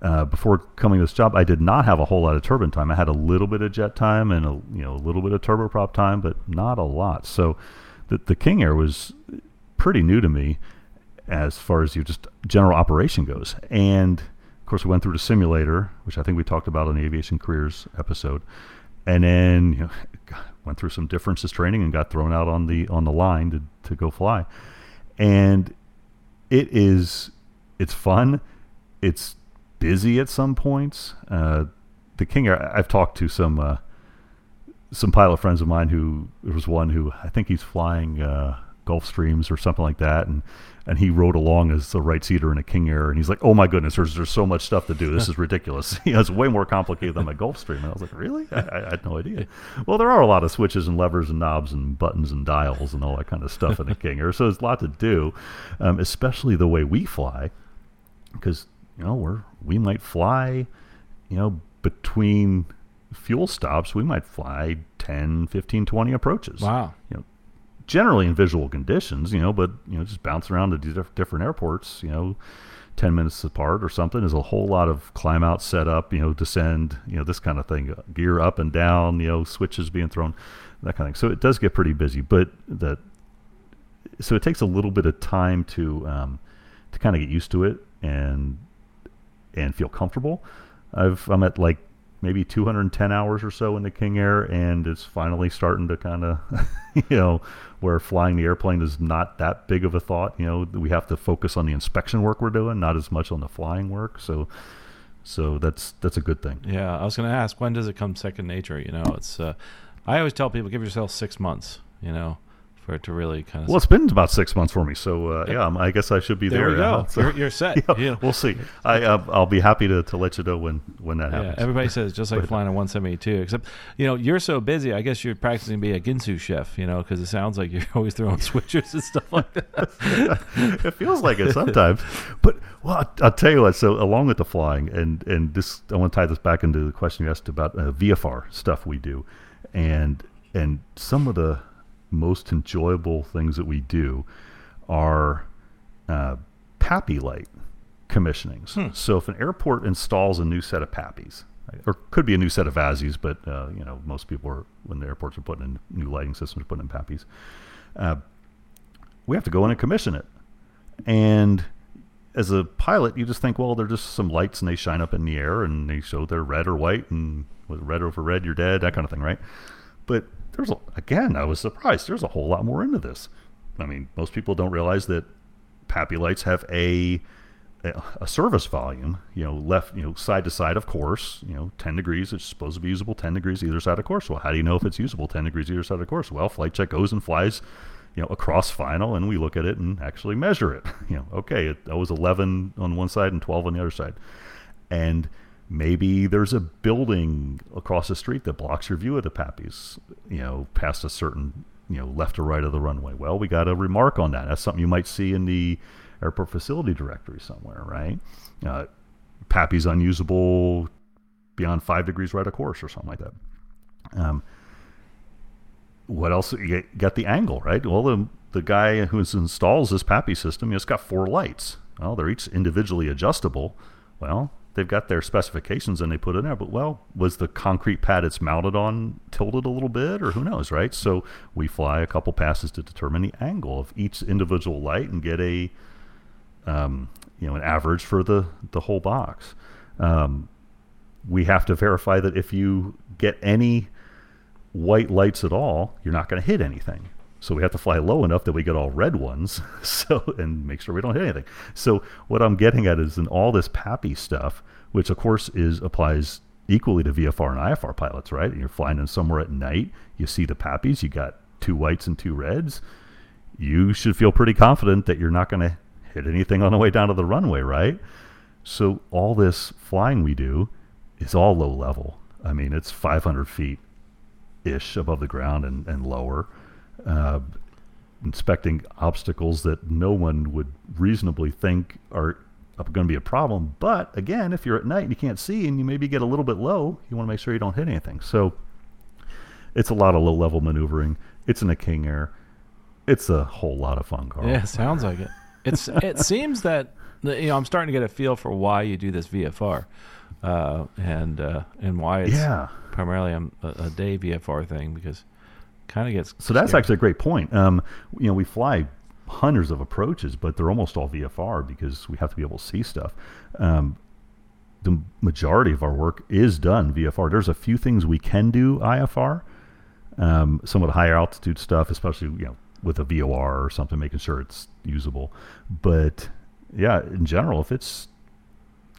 uh, before coming to this job, I did not have a whole lot of turbine time. I had a little bit of jet time and a you know a little bit of turboprop time, but not a lot. So the the King Air was pretty new to me as far as you just general operation goes. And of course, we went through the simulator, which I think we talked about in the aviation careers episode, and then you know, went through some differences training and got thrown out on the on the line to to go fly. And it is it's fun. It's busy at some points. Uh, the King Air. I've talked to some uh, some pilot friends of mine who there was one who I think he's flying uh, Gulfstreams or something like that, and and he rode along as a right seater in a King Air, and he's like, "Oh my goodness, there's there's so much stuff to do. This is ridiculous. you know, it's way more complicated than my Gulfstream." And I was like, "Really? I, I, had no idea." Well, there are a lot of switches and levers and knobs and buttons and dials and all that kind of stuff in a King Air, so there's a lot to do, um, especially the way we fly, because you know we're we might fly, you know, between fuel stops, we might fly 10, 15, 20 approaches. Wow. You know, generally in visual conditions, you know, but you know, just bounce around to diff- different airports, you know, ten minutes apart or something. There's a whole lot of climb out, set up, you know, descend, you know, this kind of thing, gear up and down, you know, switches being thrown, that kind of thing. So it does get pretty busy, but that so it takes a little bit of time to um, to kind of get used to it and and feel comfortable. I've I'm at like maybe 210 hours or so in the King Air, and it's finally starting to kind of, you know, where flying the airplane is not that big of a thought. You know, we have to focus on the inspection work we're doing, not as much on the flying work. So, so that's that's a good thing. Yeah, I was going to ask when does it come second nature? You know, it's. Uh, I always tell people give yourself six months. You know, for it to really kind of. Well, it's been about six months for me, so uh, yeah, I guess I should be there. there. we go. So- You're, you're set. yeah, know. We'll see. I uh, I'll be happy to, to let you know when when that Yeah, happens. everybody says just like But- flying a 172. Except, you know, you're so busy. I guess you're practicing to be a Ginsu chef. You know, because it sounds like you're always throwing switches and stuff like that. it feels like it sometimes. But well, I'll, I'll tell you what. So along with the flying, and and this, I want to tie this back into the question you asked about uh, VFR stuff we do, and and some of the most enjoyable things that we do are uh, PAPI light commissionings. So if an airport installs a new set of PAPIs, or could be a new set of VASIs, but uh, you know most people are when the airports are putting in new lighting systems, are putting in PAPIs, Uh, we have to go in and commission it. And as a pilot, you just think, well, they're just some lights and they shine up in the air and they show they're red or white and with red over red, you're dead, that kind of thing, right? But there's a, again, I was surprised. There's a whole lot more into this. I mean, most people don't realize that PAPI lights have a a- service volume, you know, left, you know, side to side, of course, you know, 10 degrees, it's supposed to be usable 10 degrees either side of course. Well, how do you know if it's usable 10 degrees either side of course? Well, flight check goes and flies, you know, across final and we look at it and actually measure it. You know, okay, it, that was 11 on one side and 12 on the other side. And maybe there's a building across the street that blocks your view of the PAPIs, you know, past a certain, you know, left or right of the runway. Well, we got a remark on that. That's something you might see in the airport facility directory somewhere, right? Uh, unusable beyond five degrees right of course or something like that. Um, what else? You got the angle, right? Well, the, the guy who installs this PAPI system, you know, it's got four lights. Well, they're each individually adjustable. Well, they've got their specifications and they put it in there. But, well, was the concrete pad it's mounted on tilted a little bit or who knows, right? So we fly a couple passes to determine the angle of each individual light and get a, um, you know, an average for the, the whole box. Um, we have to verify that if you get any white lights at all, you're not going to hit anything. So we have to fly low enough that we get all red ones, so and make sure we don't hit anything. So what I'm getting at is in all this PAPI stuff, which of course is applies equally to VFR and IFR pilots, right? And you're flying in somewhere at night, you see the PAPIs, you got two whites and two reds. You should feel pretty confident that you're not going to hit anything on the way down to the runway, right? So all this flying we do is all low level. I mean, it's 500 feet ish above the ground and, and lower, uh, inspecting obstacles that no one would reasonably think are going to be a problem. But again, if you're at night and you can't see and you maybe get a little bit low, you want to make sure you don't hit anything. So it's a lot of low level maneuvering. It's in a King Air. It's a whole lot of fun, Carl. yeah, sounds like it. it's it seems that you know I'm starting to get a feel for why you do this VFR, uh, and uh, and why it's Yeah. primarily a, a day VFR thing because kind of gets So that's scary. actually a great point. Um, you know, we fly hundreds of approaches, but they're almost all VFR because we have to be able to see stuff. Um, the majority of our work is done VFR. There's a few things we can do IFR. Um, some of the higher altitude stuff, especially you know with a VOR or something, making sure it's usable. But yeah, in general, if it's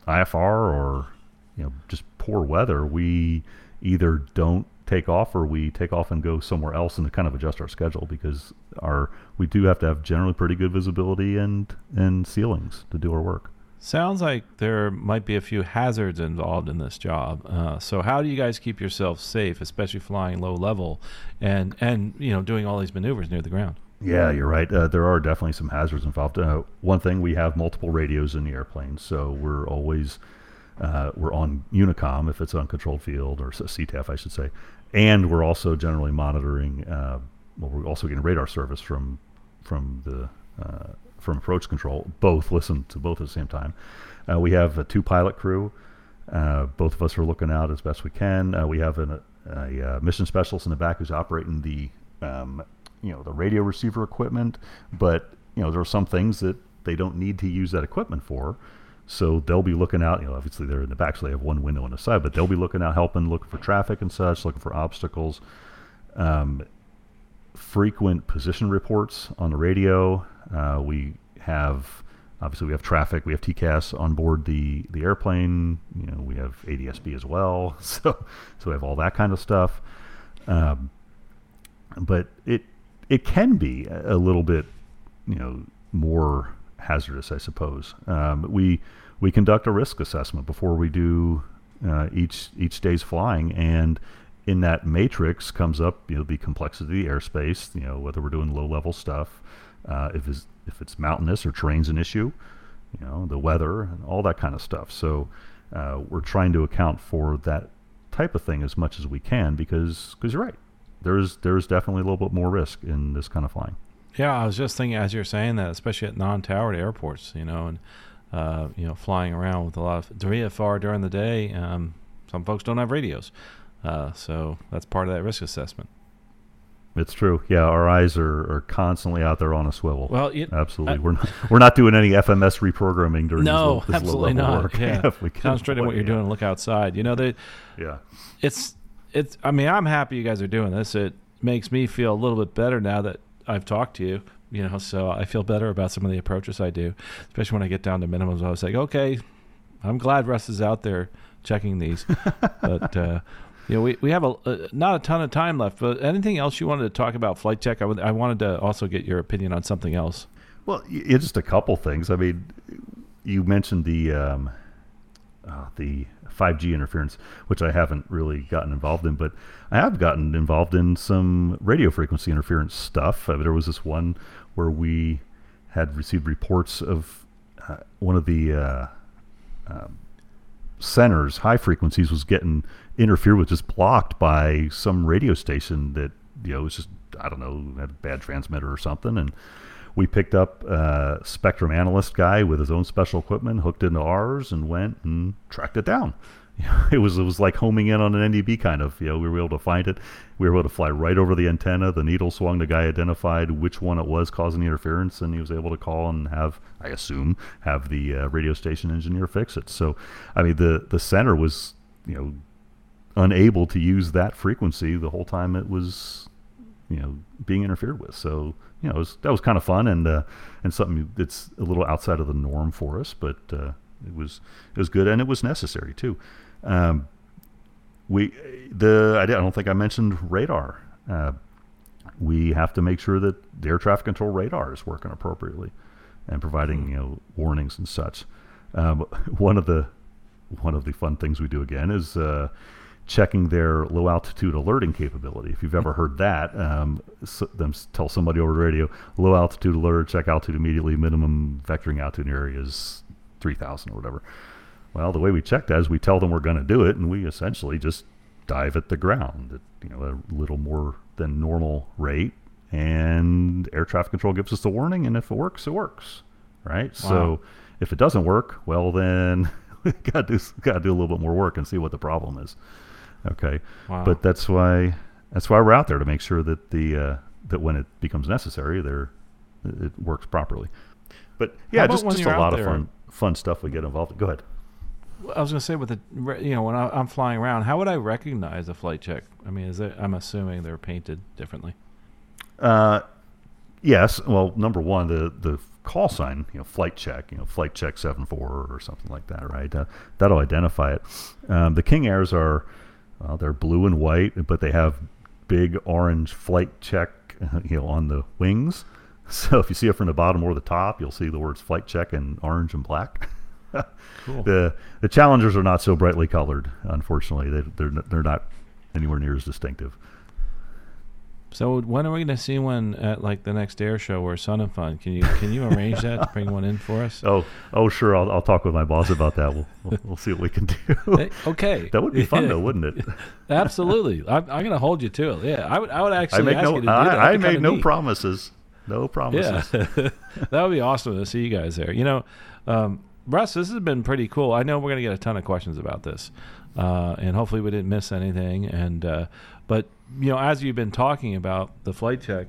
IFR or you know just poor weather, we either don't take off or we take off and go somewhere else and to kind of adjust our schedule because our we do have to have generally pretty good visibility and and ceilings to do our work. Sounds like there might be a few hazards involved in this job. Uh, so how do you guys keep yourselves safe, especially flying low level, and and you know doing all these maneuvers near the ground? Yeah, you're right. Uh, there are definitely some hazards involved. Uh, one thing, we have multiple radios in the airplane, so we're always uh, we're on Unicom if it's uncontrolled field or CTAF, I should say, and we're also generally monitoring. Uh, well, we're also getting radar service from from the uh, from approach control. Both listen to both at the same time. Uh, we have a two pilot crew. Uh, both of us are looking out as best we can. Uh, we have an, a, uh mission specialist in the back who's operating the um, you know the radio receiver equipment, but you know there are some things that they don't need to use that equipment for. So they'll be looking out. You know, obviously they're in the back, so they have one window on the side, but they'll be looking out, helping, looking for traffic and such, looking for obstacles. Um, frequent position reports on the radio. Uh, we have obviously we have traffic. We have TCAS on board the the airplane. You know, we have ADSB as well. So so we have all that kind of stuff. Um, but it it can be a a little bit you know more hazardous, I suppose. Um, we we conduct a risk assessment before we do uh, each each day's flying, and in that matrix comes up you know the complexity of the airspace, you know whether we're doing low level stuff, uh, if it's if it's mountainous or terrain's an issue, you know the weather and all that kind of stuff. So uh, we're trying to account for that type of thing as much as we can because because you're right. There's there's definitely a little bit more risk in this kind of flying. Yeah, I was just thinking as you're saying that, especially at non-towered airports, you know, and uh, you know, flying around with a lot of VFR during the day. Um, some folks don't have radios, uh, so that's part of that risk assessment. It's true. Yeah, our eyes are, are constantly out there on a swivel. Well, you, absolutely. I- we're not, we're not doing any FMS reprogramming during no, this, this absolutely not. work. Yeah, if we concentrate on what you're it. doing. Look outside. You know, they, Yeah. it's it's. I mean, I'm happy you guys are doing this. It makes me feel a little bit better now that I've talked to you. You know, so I feel better about some of the approaches I do, especially when I get down to minimums. I was like, okay, I'm glad Russ is out there checking these, but. uh you know, we, we have a uh, not a ton of time left, but anything else you wanted to talk about flight check? I wanted to also get your opinion on something else. Well, yeah, just a couple things. I mean, you mentioned the um, uh, the 5G interference, which I haven't really gotten involved in, but I have gotten involved in some radio frequency interference stuff. Uh, there was this one where we had received reports of uh, one of the uh, um, centers, high frequencies, was getting interfered with, just blocked by some radio station that you know was just I don't know had a bad transmitter or something, and we picked up a spectrum analyst guy with his own special equipment, hooked into ours, and went and tracked it down. It was it was like homing in on an NDB kind of. You know, we were able to find it. We were able to fly right over the antenna. The needle swung. The guy identified which one it was causing the interference, and he was able to call and have, I assume, have the uh, radio station engineer fix it. So, I mean, the the center was, you know, unable to use that frequency the whole time it was you know being interfered with. So you know it was, that was kind of fun and uh, and something that's a little outside of the norm for us but uh, it was it was good and it was necessary too. Um, we the I, don't think I mentioned radar. Uh, we have to make sure that the air traffic control radar is working appropriately and providing you know warnings and such. Um, one of the one of the fun things we do again is uh, checking their low altitude alerting capability. If you've ever heard that, um, s them tell somebody over the radio, low altitude alert, check altitude immediately, minimum vectoring altitude in your area is 3,000 or whatever. Well, the way we check that is we tell them we're going to do it, and we essentially just dive at the ground at you know a little more than normal rate, and air traffic control gives us the warning, and if it works, it works. right? Wow. So if it doesn't work, well then we got to do got to do a little bit more work and see what the problem is. Okay, Wow. but that's why that's why we're out there to make sure that the uh, that when it becomes necessary, there it works properly. But yeah, just just a lot of fun fun stuff we get involved. in. Go ahead. I was going to say with the you know when I, I'm flying around, how would I recognize a flight check? I mean, is it? I'm assuming they're painted differently. Uh, yes. Well, number one, the the call sign, you know, flight check, you know, flight check seven four or something like that, right? Uh, that'll identify it. Um, the King Airs are well, they're blue and white, but they have big orange flight check, you know, on the wings. So if you see it from the bottom or the top, you'll see the words flight check in orange and black. Cool. The the Challengers are not so brightly colored, unfortunately. They, they're they're not anywhere near as distinctive. So when are we going to see one at like the next air show or Sun and Fun? Can you can you arrange that? To bring one in for us? Oh, oh, sure. I'll, I'll talk with my boss about that. We'll, we'll, we'll see what we can do. Okay. that would be fun, though, wouldn't it? Absolutely. I'm, I'm going to hold you to it. Yeah, I would. I would actually I make ask no, you to do that. I, I made no neat. promises. No Yeah, promises. that would be awesome to see you guys there. You know, um, Russ, this has been pretty cool. I know we're going to get a ton of questions about this, uh, and hopefully we didn't miss anything. And uh, but you know, as you've been talking about the flight check,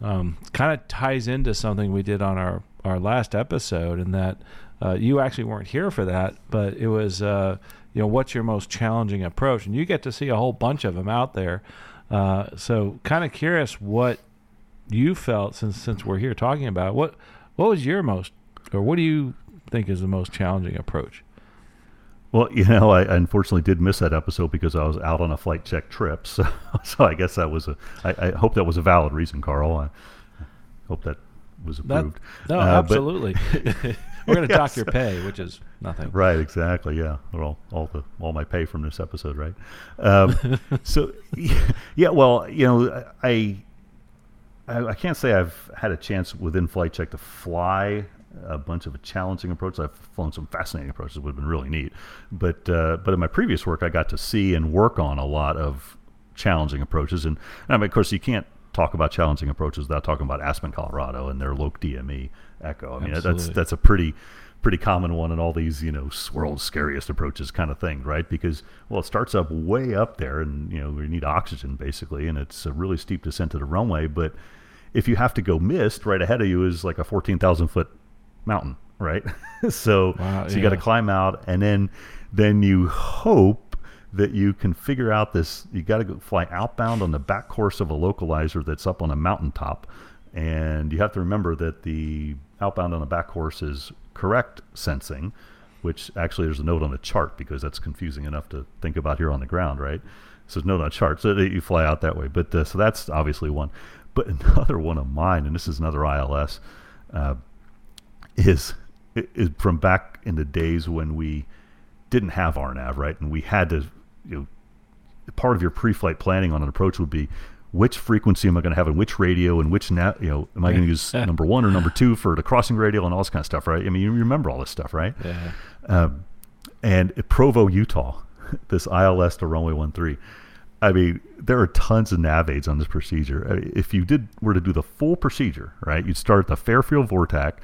um, kind of ties into something we did on our our last episode, in that uh, you actually weren't here for that, but it was uh, you know what's your most challenging approach, and you get to see a whole bunch of them out there. Uh, so, kind of curious what you felt since since we're here talking about it, what what was your most or what do you think is the most challenging approach? Well, you know, I unfortunately did miss that episode because I was out on a flight check trip. So, so I guess that was a. I, I hope that was a valid reason, Carl. I hope that was That, approved. no, Uh, but- absolutely. we're going to dock Yes. your pay, which is nothing. Right, exactly. Yeah, all all the all my pay from this episode, right? Um, so, yeah, well, you know, I, I I can't say I've had a chance within flight check to fly a bunch of challenging approaches. I've flown some fascinating approaches, would have been really neat. But uh, but in my previous work, I got to see and work on a lot of challenging approaches, and, and I mean, of course, you can't talk about challenging approaches without talking about Aspen, Colorado, and their Loc DME Echo. I mean, that's Absolutely. that's a pretty pretty common one in all these you know world's scariest approaches kind of thing right because well it starts up way up there and you know we need oxygen basically and it's a really steep descent to the runway but if you have to go missed right ahead of you is like a 14,000 foot mountain right? So Wow, so you got to climb out and then then you hope that you can figure out this you got to go fly outbound on the back course of a localizer that's up on a mountaintop. And you have to remember that the outbound on the back course is correct sensing which actually there's a note on the chart because that's confusing enough to think about here on the ground right? So there's a note on a chart so you fly out that way. But uh, so that's obviously one. But another one of mine and this is another ils uh, is is from back in the days when we didn't have RNAV, right? And we had to, you know, part of your pre-flight planning on an approach would be which frequency am I going to have in which radio and which na- you know am I going to use number one or number two for the crossing radial and all this kind of stuff, right? I mean, you remember all this stuff, right? Yeah. Um, and Provo, Utah, this ILS to runway 13. I mean, there are tons of nav aids on this procedure. I mean, If you did were to do the full procedure, right, you'd start at the Fairfield Vortac.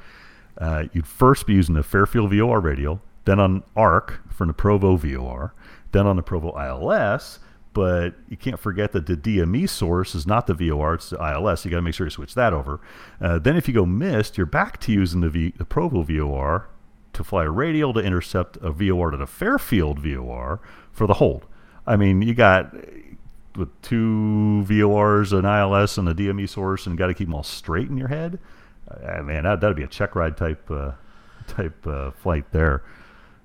Uh, you'd first be using the Fairfield VOR radial, then on ARC from the Provo VOR, then on the Provo ILS. But you can't forget that the DME source is not the VOR; it's the ILS. You got to make sure you switch that over. Uh, then, if you go missed, you're back to using the, v, the Provo VOR to fly a radial to intercept a VOR to the Fairfield VOR for the hold. I mean, you got with two VORs, an ILS, and a DME source, and got to keep them all straight in your head. Man, that that'd be a check ride type uh, type uh, flight there.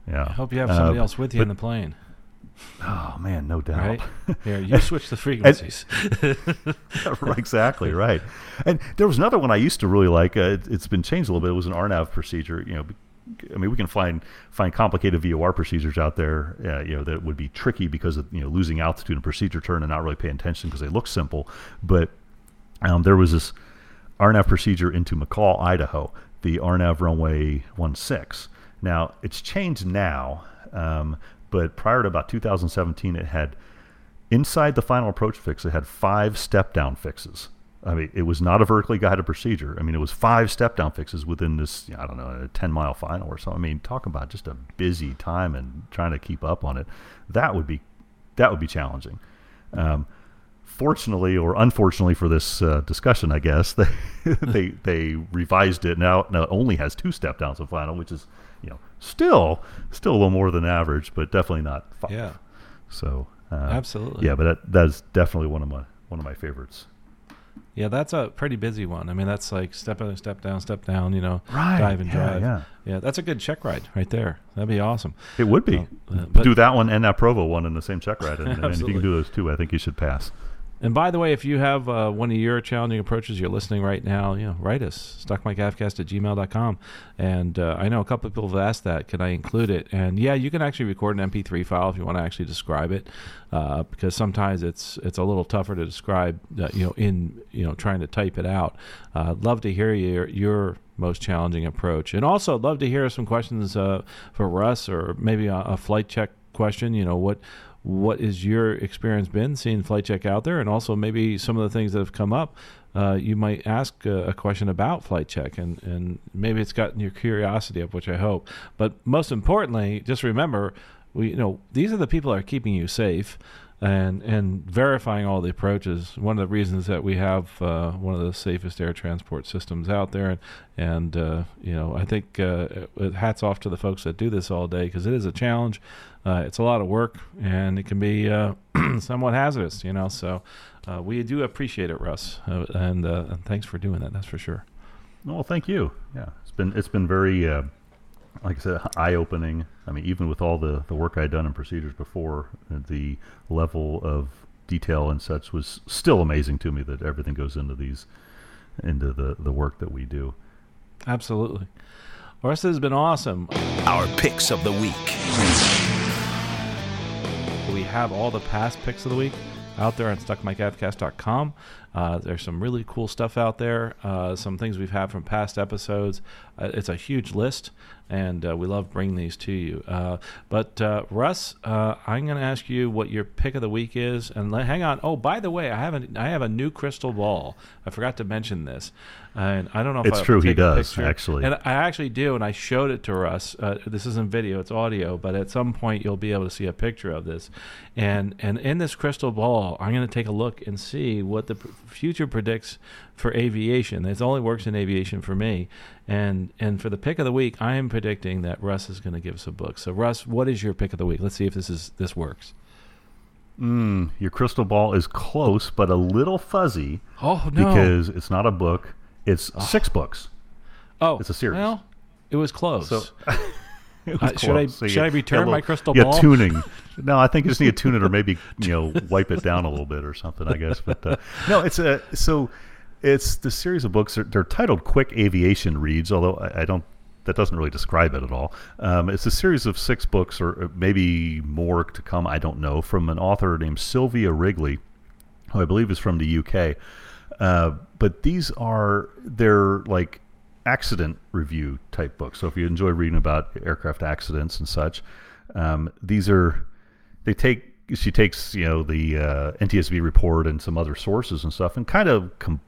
Yeah. I hope you have somebody Uh, else with you in the plane, Oh man, no doubt. right? Here, you switch the frequencies. exactly right. And there was another one I used to really like. Uh, it, it's been changed a little bit. It was an RNAV procedure. You know, I mean, we can find find complicated VOR procedures out there. Uh, you know, that would be tricky because of you know losing altitude and procedure turn and not really paying attention because they look simple. But um, there was this RNAV procedure into McCall, Idaho, the RNAV runway 16. Now it's changed now, um, but prior to about 2017, it had inside the final approach fix, it had five step down fixes I mean, it was not a vertically guided procedure. I mean, it was five step down fixes within this, I don't know, a 10 mile final or so. I mean, talk about just a busy time and trying to keep up on it. That would be, that would be challenging. Um, fortunately or unfortunately for this uh, discussion, I guess they, they, they revised it now. Now it only has two step downs of final, which is, you know, still, still a little more than average, but definitely not five. Yeah. So, uh, Absolutely. Yeah, but that, that's definitely one of my, one of my favorites. Yeah, that's a pretty busy one. I mean, that's like step in, step down, step down. You know, Right, dive and yeah, drive. yeah. yeah, that's a good check ride right there. That'd be awesome. It would be. Uh, do that one and that Provo one in the same check ride. And, and if you can do those two, I think you should pass. And by the way, if you have uh, one of your challenging approaches, you're listening right now, you know, write us, stuckmicavcast at gmail.com. And uh, I know a couple of people have asked that. Can I include it? And yeah, you can actually record an MP3 file if you want to actually describe it, uh, because sometimes it's it's a little tougher to describe, uh, you know, in you know trying to type it out. Uh, I'd love to hear your your most challenging approach, and also love to hear some questions uh, for Russ or maybe a, a flight check question. You know what what is your experience been seeing flight check out there? And also maybe some of the things that have come up uh, you might ask a, a question about flight check and, and maybe it's gotten your curiosity up which i hope. But most importantly just remember we you know these are the people that are keeping you safe and and verifying all the approaches. One of the reasons that we have uh, one of the safest air transport systems out there, and, and uh, you know I think uh, hats off to the folks that do this all day because it is a challenge. Uh, it's a lot of work and it can be uh, somewhat hazardous, you know. So uh, we do appreciate it, Russ, and, and thanks for doing that. That's for sure. Well, thank you. Yeah, it's been it's been very, like I said, eye opening. I mean, even with all the the work I had done in procedures before, the level of detail and such was still amazing to me. That everything goes into these, into the the work that we do. Absolutely. Russ this has been awesome. Our picks of the week. We have all the past picks of the week out there on stuckmicavcast.com. Uh, there's some really cool stuff out there, uh, some things we've had from past episodes. Uh, it's a huge list, and uh, we love bringing these to you. Uh, but uh, Russ, uh, I'm going to ask you what your pick of the week is, and le- hang on. Oh, by the way, I have a, I have a new crystal ball. I forgot to mention this, and I don't know if It's I'll true, he does, picture. actually. And I actually do, and I showed it to Russ. Uh, this isn't video; it's audio. But at some point, you'll be able to see a picture of this. And and in this crystal ball, I'm going to take a look and see what the future predicts for aviation. It only works in aviation for me. And and for the pick of the week, I am predicting that Russ is going to give us a book. So Russ, what is your pick of the week? Let's see if this is this works. Mm, your crystal ball is close, but a little fuzzy Oh no! because it's not a book. It's six books. oh, it's a series. Well, it was close. So It Uh, was should I- close. So should I return a my little- crystal yeah, tuning. No, I think you just need to tune it, or maybe you know wipe it down a little bit or something. I guess, but uh, no, it's a so it's the series of books. They're, they're titled "Quick Aviation Reads," although I, I don't. That doesn't really describe it at all. Um, it's a series of six books, or maybe more to come. I don't know. From an author named Sylvia Wrigley, who I believe is from the UK. Uh, but these are they're like accident review type books. So if you enjoy reading about aircraft accidents and such, um, these are they take. She takes you know the uh, NTSB report and some other sources and stuff, and kind of com-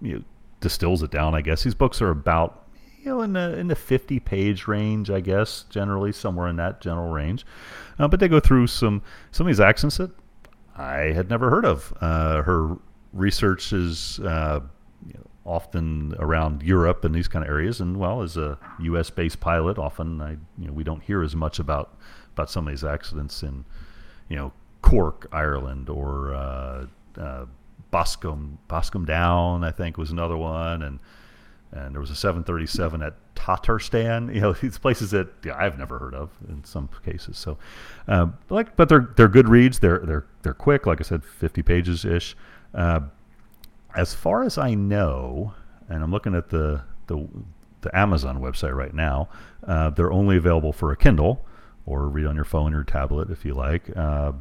you know, distills it down. I guess these books are about you know in the in the 50 page range, I guess generally somewhere in that general range. Uh, but they go through some some of these accidents that I had never heard of. Uh, her research is uh, you know, often around Europe and these kind of areas, and well, as a U.S. based pilot, often I you know we don't hear as much about about some of these accidents in you know Cork, Ireland, or uh, uh, Boscombe Boscombe Down, I think was another one, and and there was a 737 at Tatarstan. You know, these places that yeah, I've never heard of in some cases. So, um, like, but they're they're good reads. They're they're they're quick. Like I said, 50 pages ish. Uh, as far as I know, and I'm looking at the the, the Amazon website right now, uh, they're only available for a Kindle or read on your phone or tablet if you like, uh,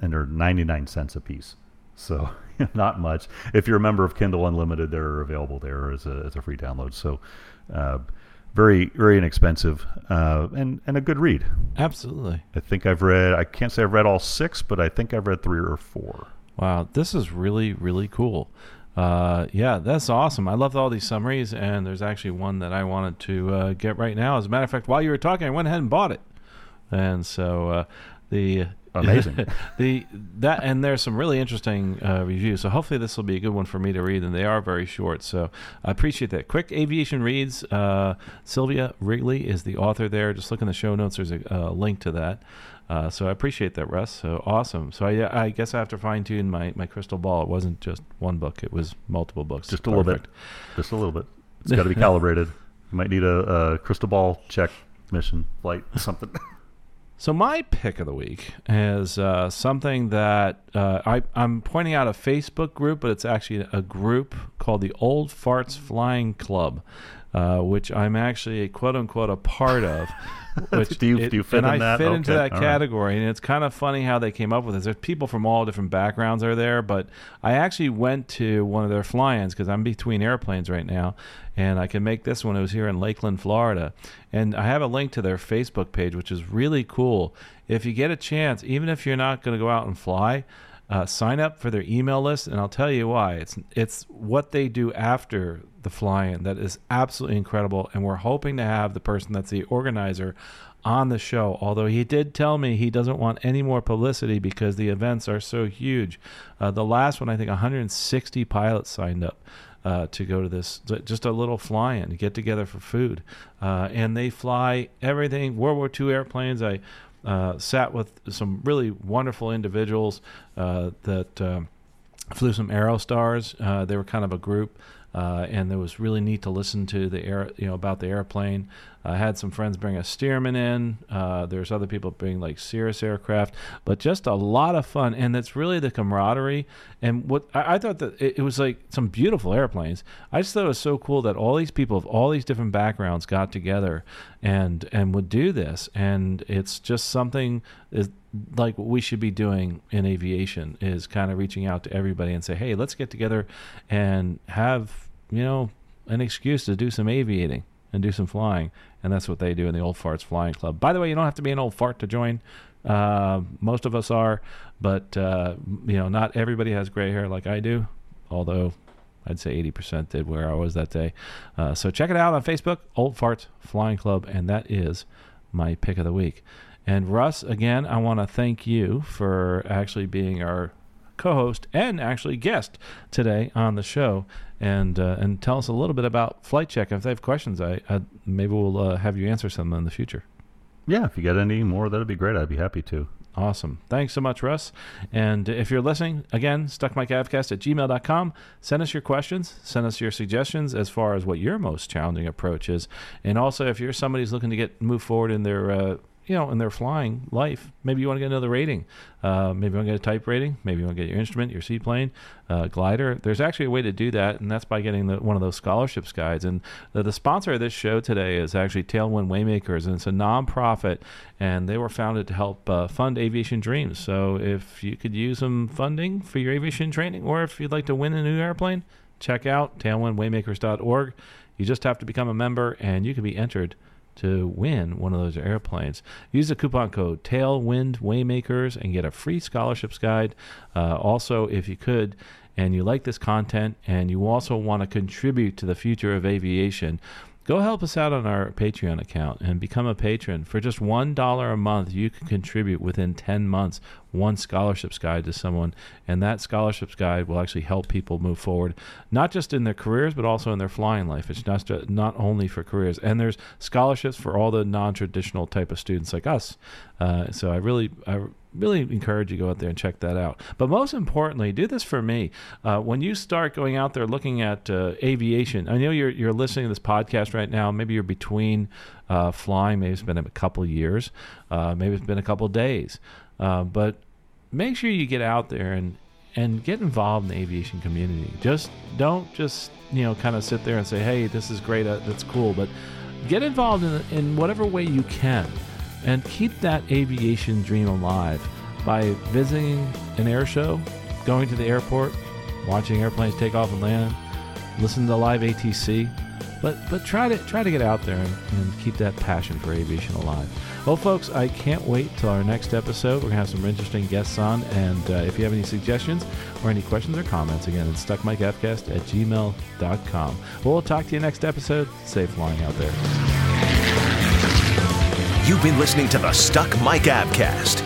and they're 99 cents a piece. So not much. If you're a member of Kindle Unlimited, they're available there as a, as a free download. So uh, very very inexpensive uh, and and a good read. Absolutely. I think I've read. I can't say I've read all six, but I think I've read three or four. Wow, this is really really cool. uh, yeah, that's awesome. I love all these summaries, and there's actually one that I wanted to uh, get right now. As a matter of fact, while you were talking, I went ahead and bought it, and so uh, the amazing the that and there's some really interesting uh, reviews. So hopefully this will be a good one for me to read, and they are very short. So I appreciate that. Quick aviation reads. Uh, Sylvia Wrigley is the author there. Just look in the show notes. There's a, a link to that. Uh, so I appreciate that, Russ. So awesome. So I, I guess I have to fine tune my, my crystal ball. It wasn't just one book; it was multiple books. Just a Perfect. little bit. Just a little bit. It's got to be calibrated. You might need a, a crystal ball check mission flight something. So my pick of the week is uh, something that uh, I, am pointing out a Facebook group, but it's actually a group called the Old Farts Flying Club, uh, which I'm actually a quote unquote a part of. Which do you, it, do you fit and in I that? fit okay. into that all category, right. and it's kind of funny how they came up with this. There's people from all different backgrounds are there, but I actually went to one of their fly-ins because I'm between airplanes right now, and I can make this one. It was here in Lakeland, Florida, and I have a link to their Facebook page, which is really cool. If you get a chance, even if you're not going to go out and fly, uh, sign up for their email list, and I'll tell you why. It's it's what they do after the fly-in that is absolutely incredible, and we're hoping to have the person that's the organizer on the show. Although he did tell me he doesn't want any more publicity because the events are so huge. Uh, the last one, I think, 160 pilots signed up. Uh, to go to this, just a little fly-in, get together for food, uh, and they fly everything World War II airplanes. I uh, sat with some really wonderful individuals uh, that um, flew some Aerostars. Uh, they were kind of a group. Uh, and it was really neat to listen to the air, you know, about the airplane. I had some friends bring a Stearman in. Uh, there's other people bring like Cirrus aircraft, but just a lot of fun. And it's really the camaraderie. And what I, I thought that it, it, was like some beautiful airplanes. I just thought it was so cool that all these people of all these different backgrounds got together and and would do this. And it's just something is like what we should be doing in aviation is kind of reaching out to everybody and say, hey, let's get together and have you know an excuse to do some aviating and do some flying. And that's what they do in the Old Farts Flying Club. By the way, you don't have to be an old fart to join. Uh, most of us are, but uh, you know, not everybody has gray hair like I do. Although I'd say 80% did where I was that day. Uh, so check it out on Facebook, Old Farts Flying Club, and that is my pick of the week. And Russ, again, I want to thank you for actually being our co-host and actually guest today on the show, and uh, and tell us a little bit about Flight Check. If they have questions, I, I maybe we'll uh, have you answer some in the future. Yeah, if you get any more, that'd be great. I'd be happy to. Awesome. Thanks so much, Russ. And if you're listening, again, stuckmicavcast at gmail.com. Send us your questions. Send us your suggestions as far as what your most challenging approach is. And also, if you're somebody who's looking to get move forward in their uh, you know, in their flying life, maybe you want to get another rating. Uh, maybe you want to get a type rating. Maybe you want to get your instrument, your seaplane, uh, glider. There's actually a way to do that, and that's by getting the, one of those scholarships guides. And the, the sponsor of this show today is actually Tailwind Waymakers, and it's a nonprofit, and they were founded to help uh, fund aviation dreams. So if you could use some funding for your aviation training, or if you'd like to win a new airplane, check out tailwindwaymakers.org. You just have to become a member, and you can be entered to win one of those airplanes. Use the coupon code Tailwind Waymakers and get a free scholarships guide. Uh, also, if you could, and you like this content and you also want to contribute to the future of aviation, go help us out on our Patreon account and become a patron. For just $1 a month, you can contribute within 10 months one scholarships guide to someone. And that scholarships guide will actually help people move forward, not just in their careers, but also in their flying life. It's not, not only for careers. And there's scholarships for all the non traditional type of students like us. Uh, so I really, I really encourage you to go out there and check that out. But most importantly, do this for me. Uh, when you start going out there looking at uh, aviation, I know you're you're listening to this podcast right now. Maybe you're between uh, flying. Maybe it's been a couple years. Uh, maybe it's been a couple days. Uh, but make sure you get out there and and get involved in the aviation community. Just don't just you know kind of sit there and say, "Hey, this is great. Uh, that's cool," but get involved in, in whatever way you can and keep that aviation dream alive by visiting an air show, going to the airport, watching airplanes take off and land, listen to live ATC, but but try to try to get out there and, and keep that passion for aviation alive. Well, folks, I can't wait till our next episode. We're gonna have some interesting guests on, and uh, if you have any suggestions or any questions or comments, again, it's stuckmicavcast at gmail.com. Well, talk to you next episode. Safe flying out there. You've been listening to the Stuck Mic AvCast.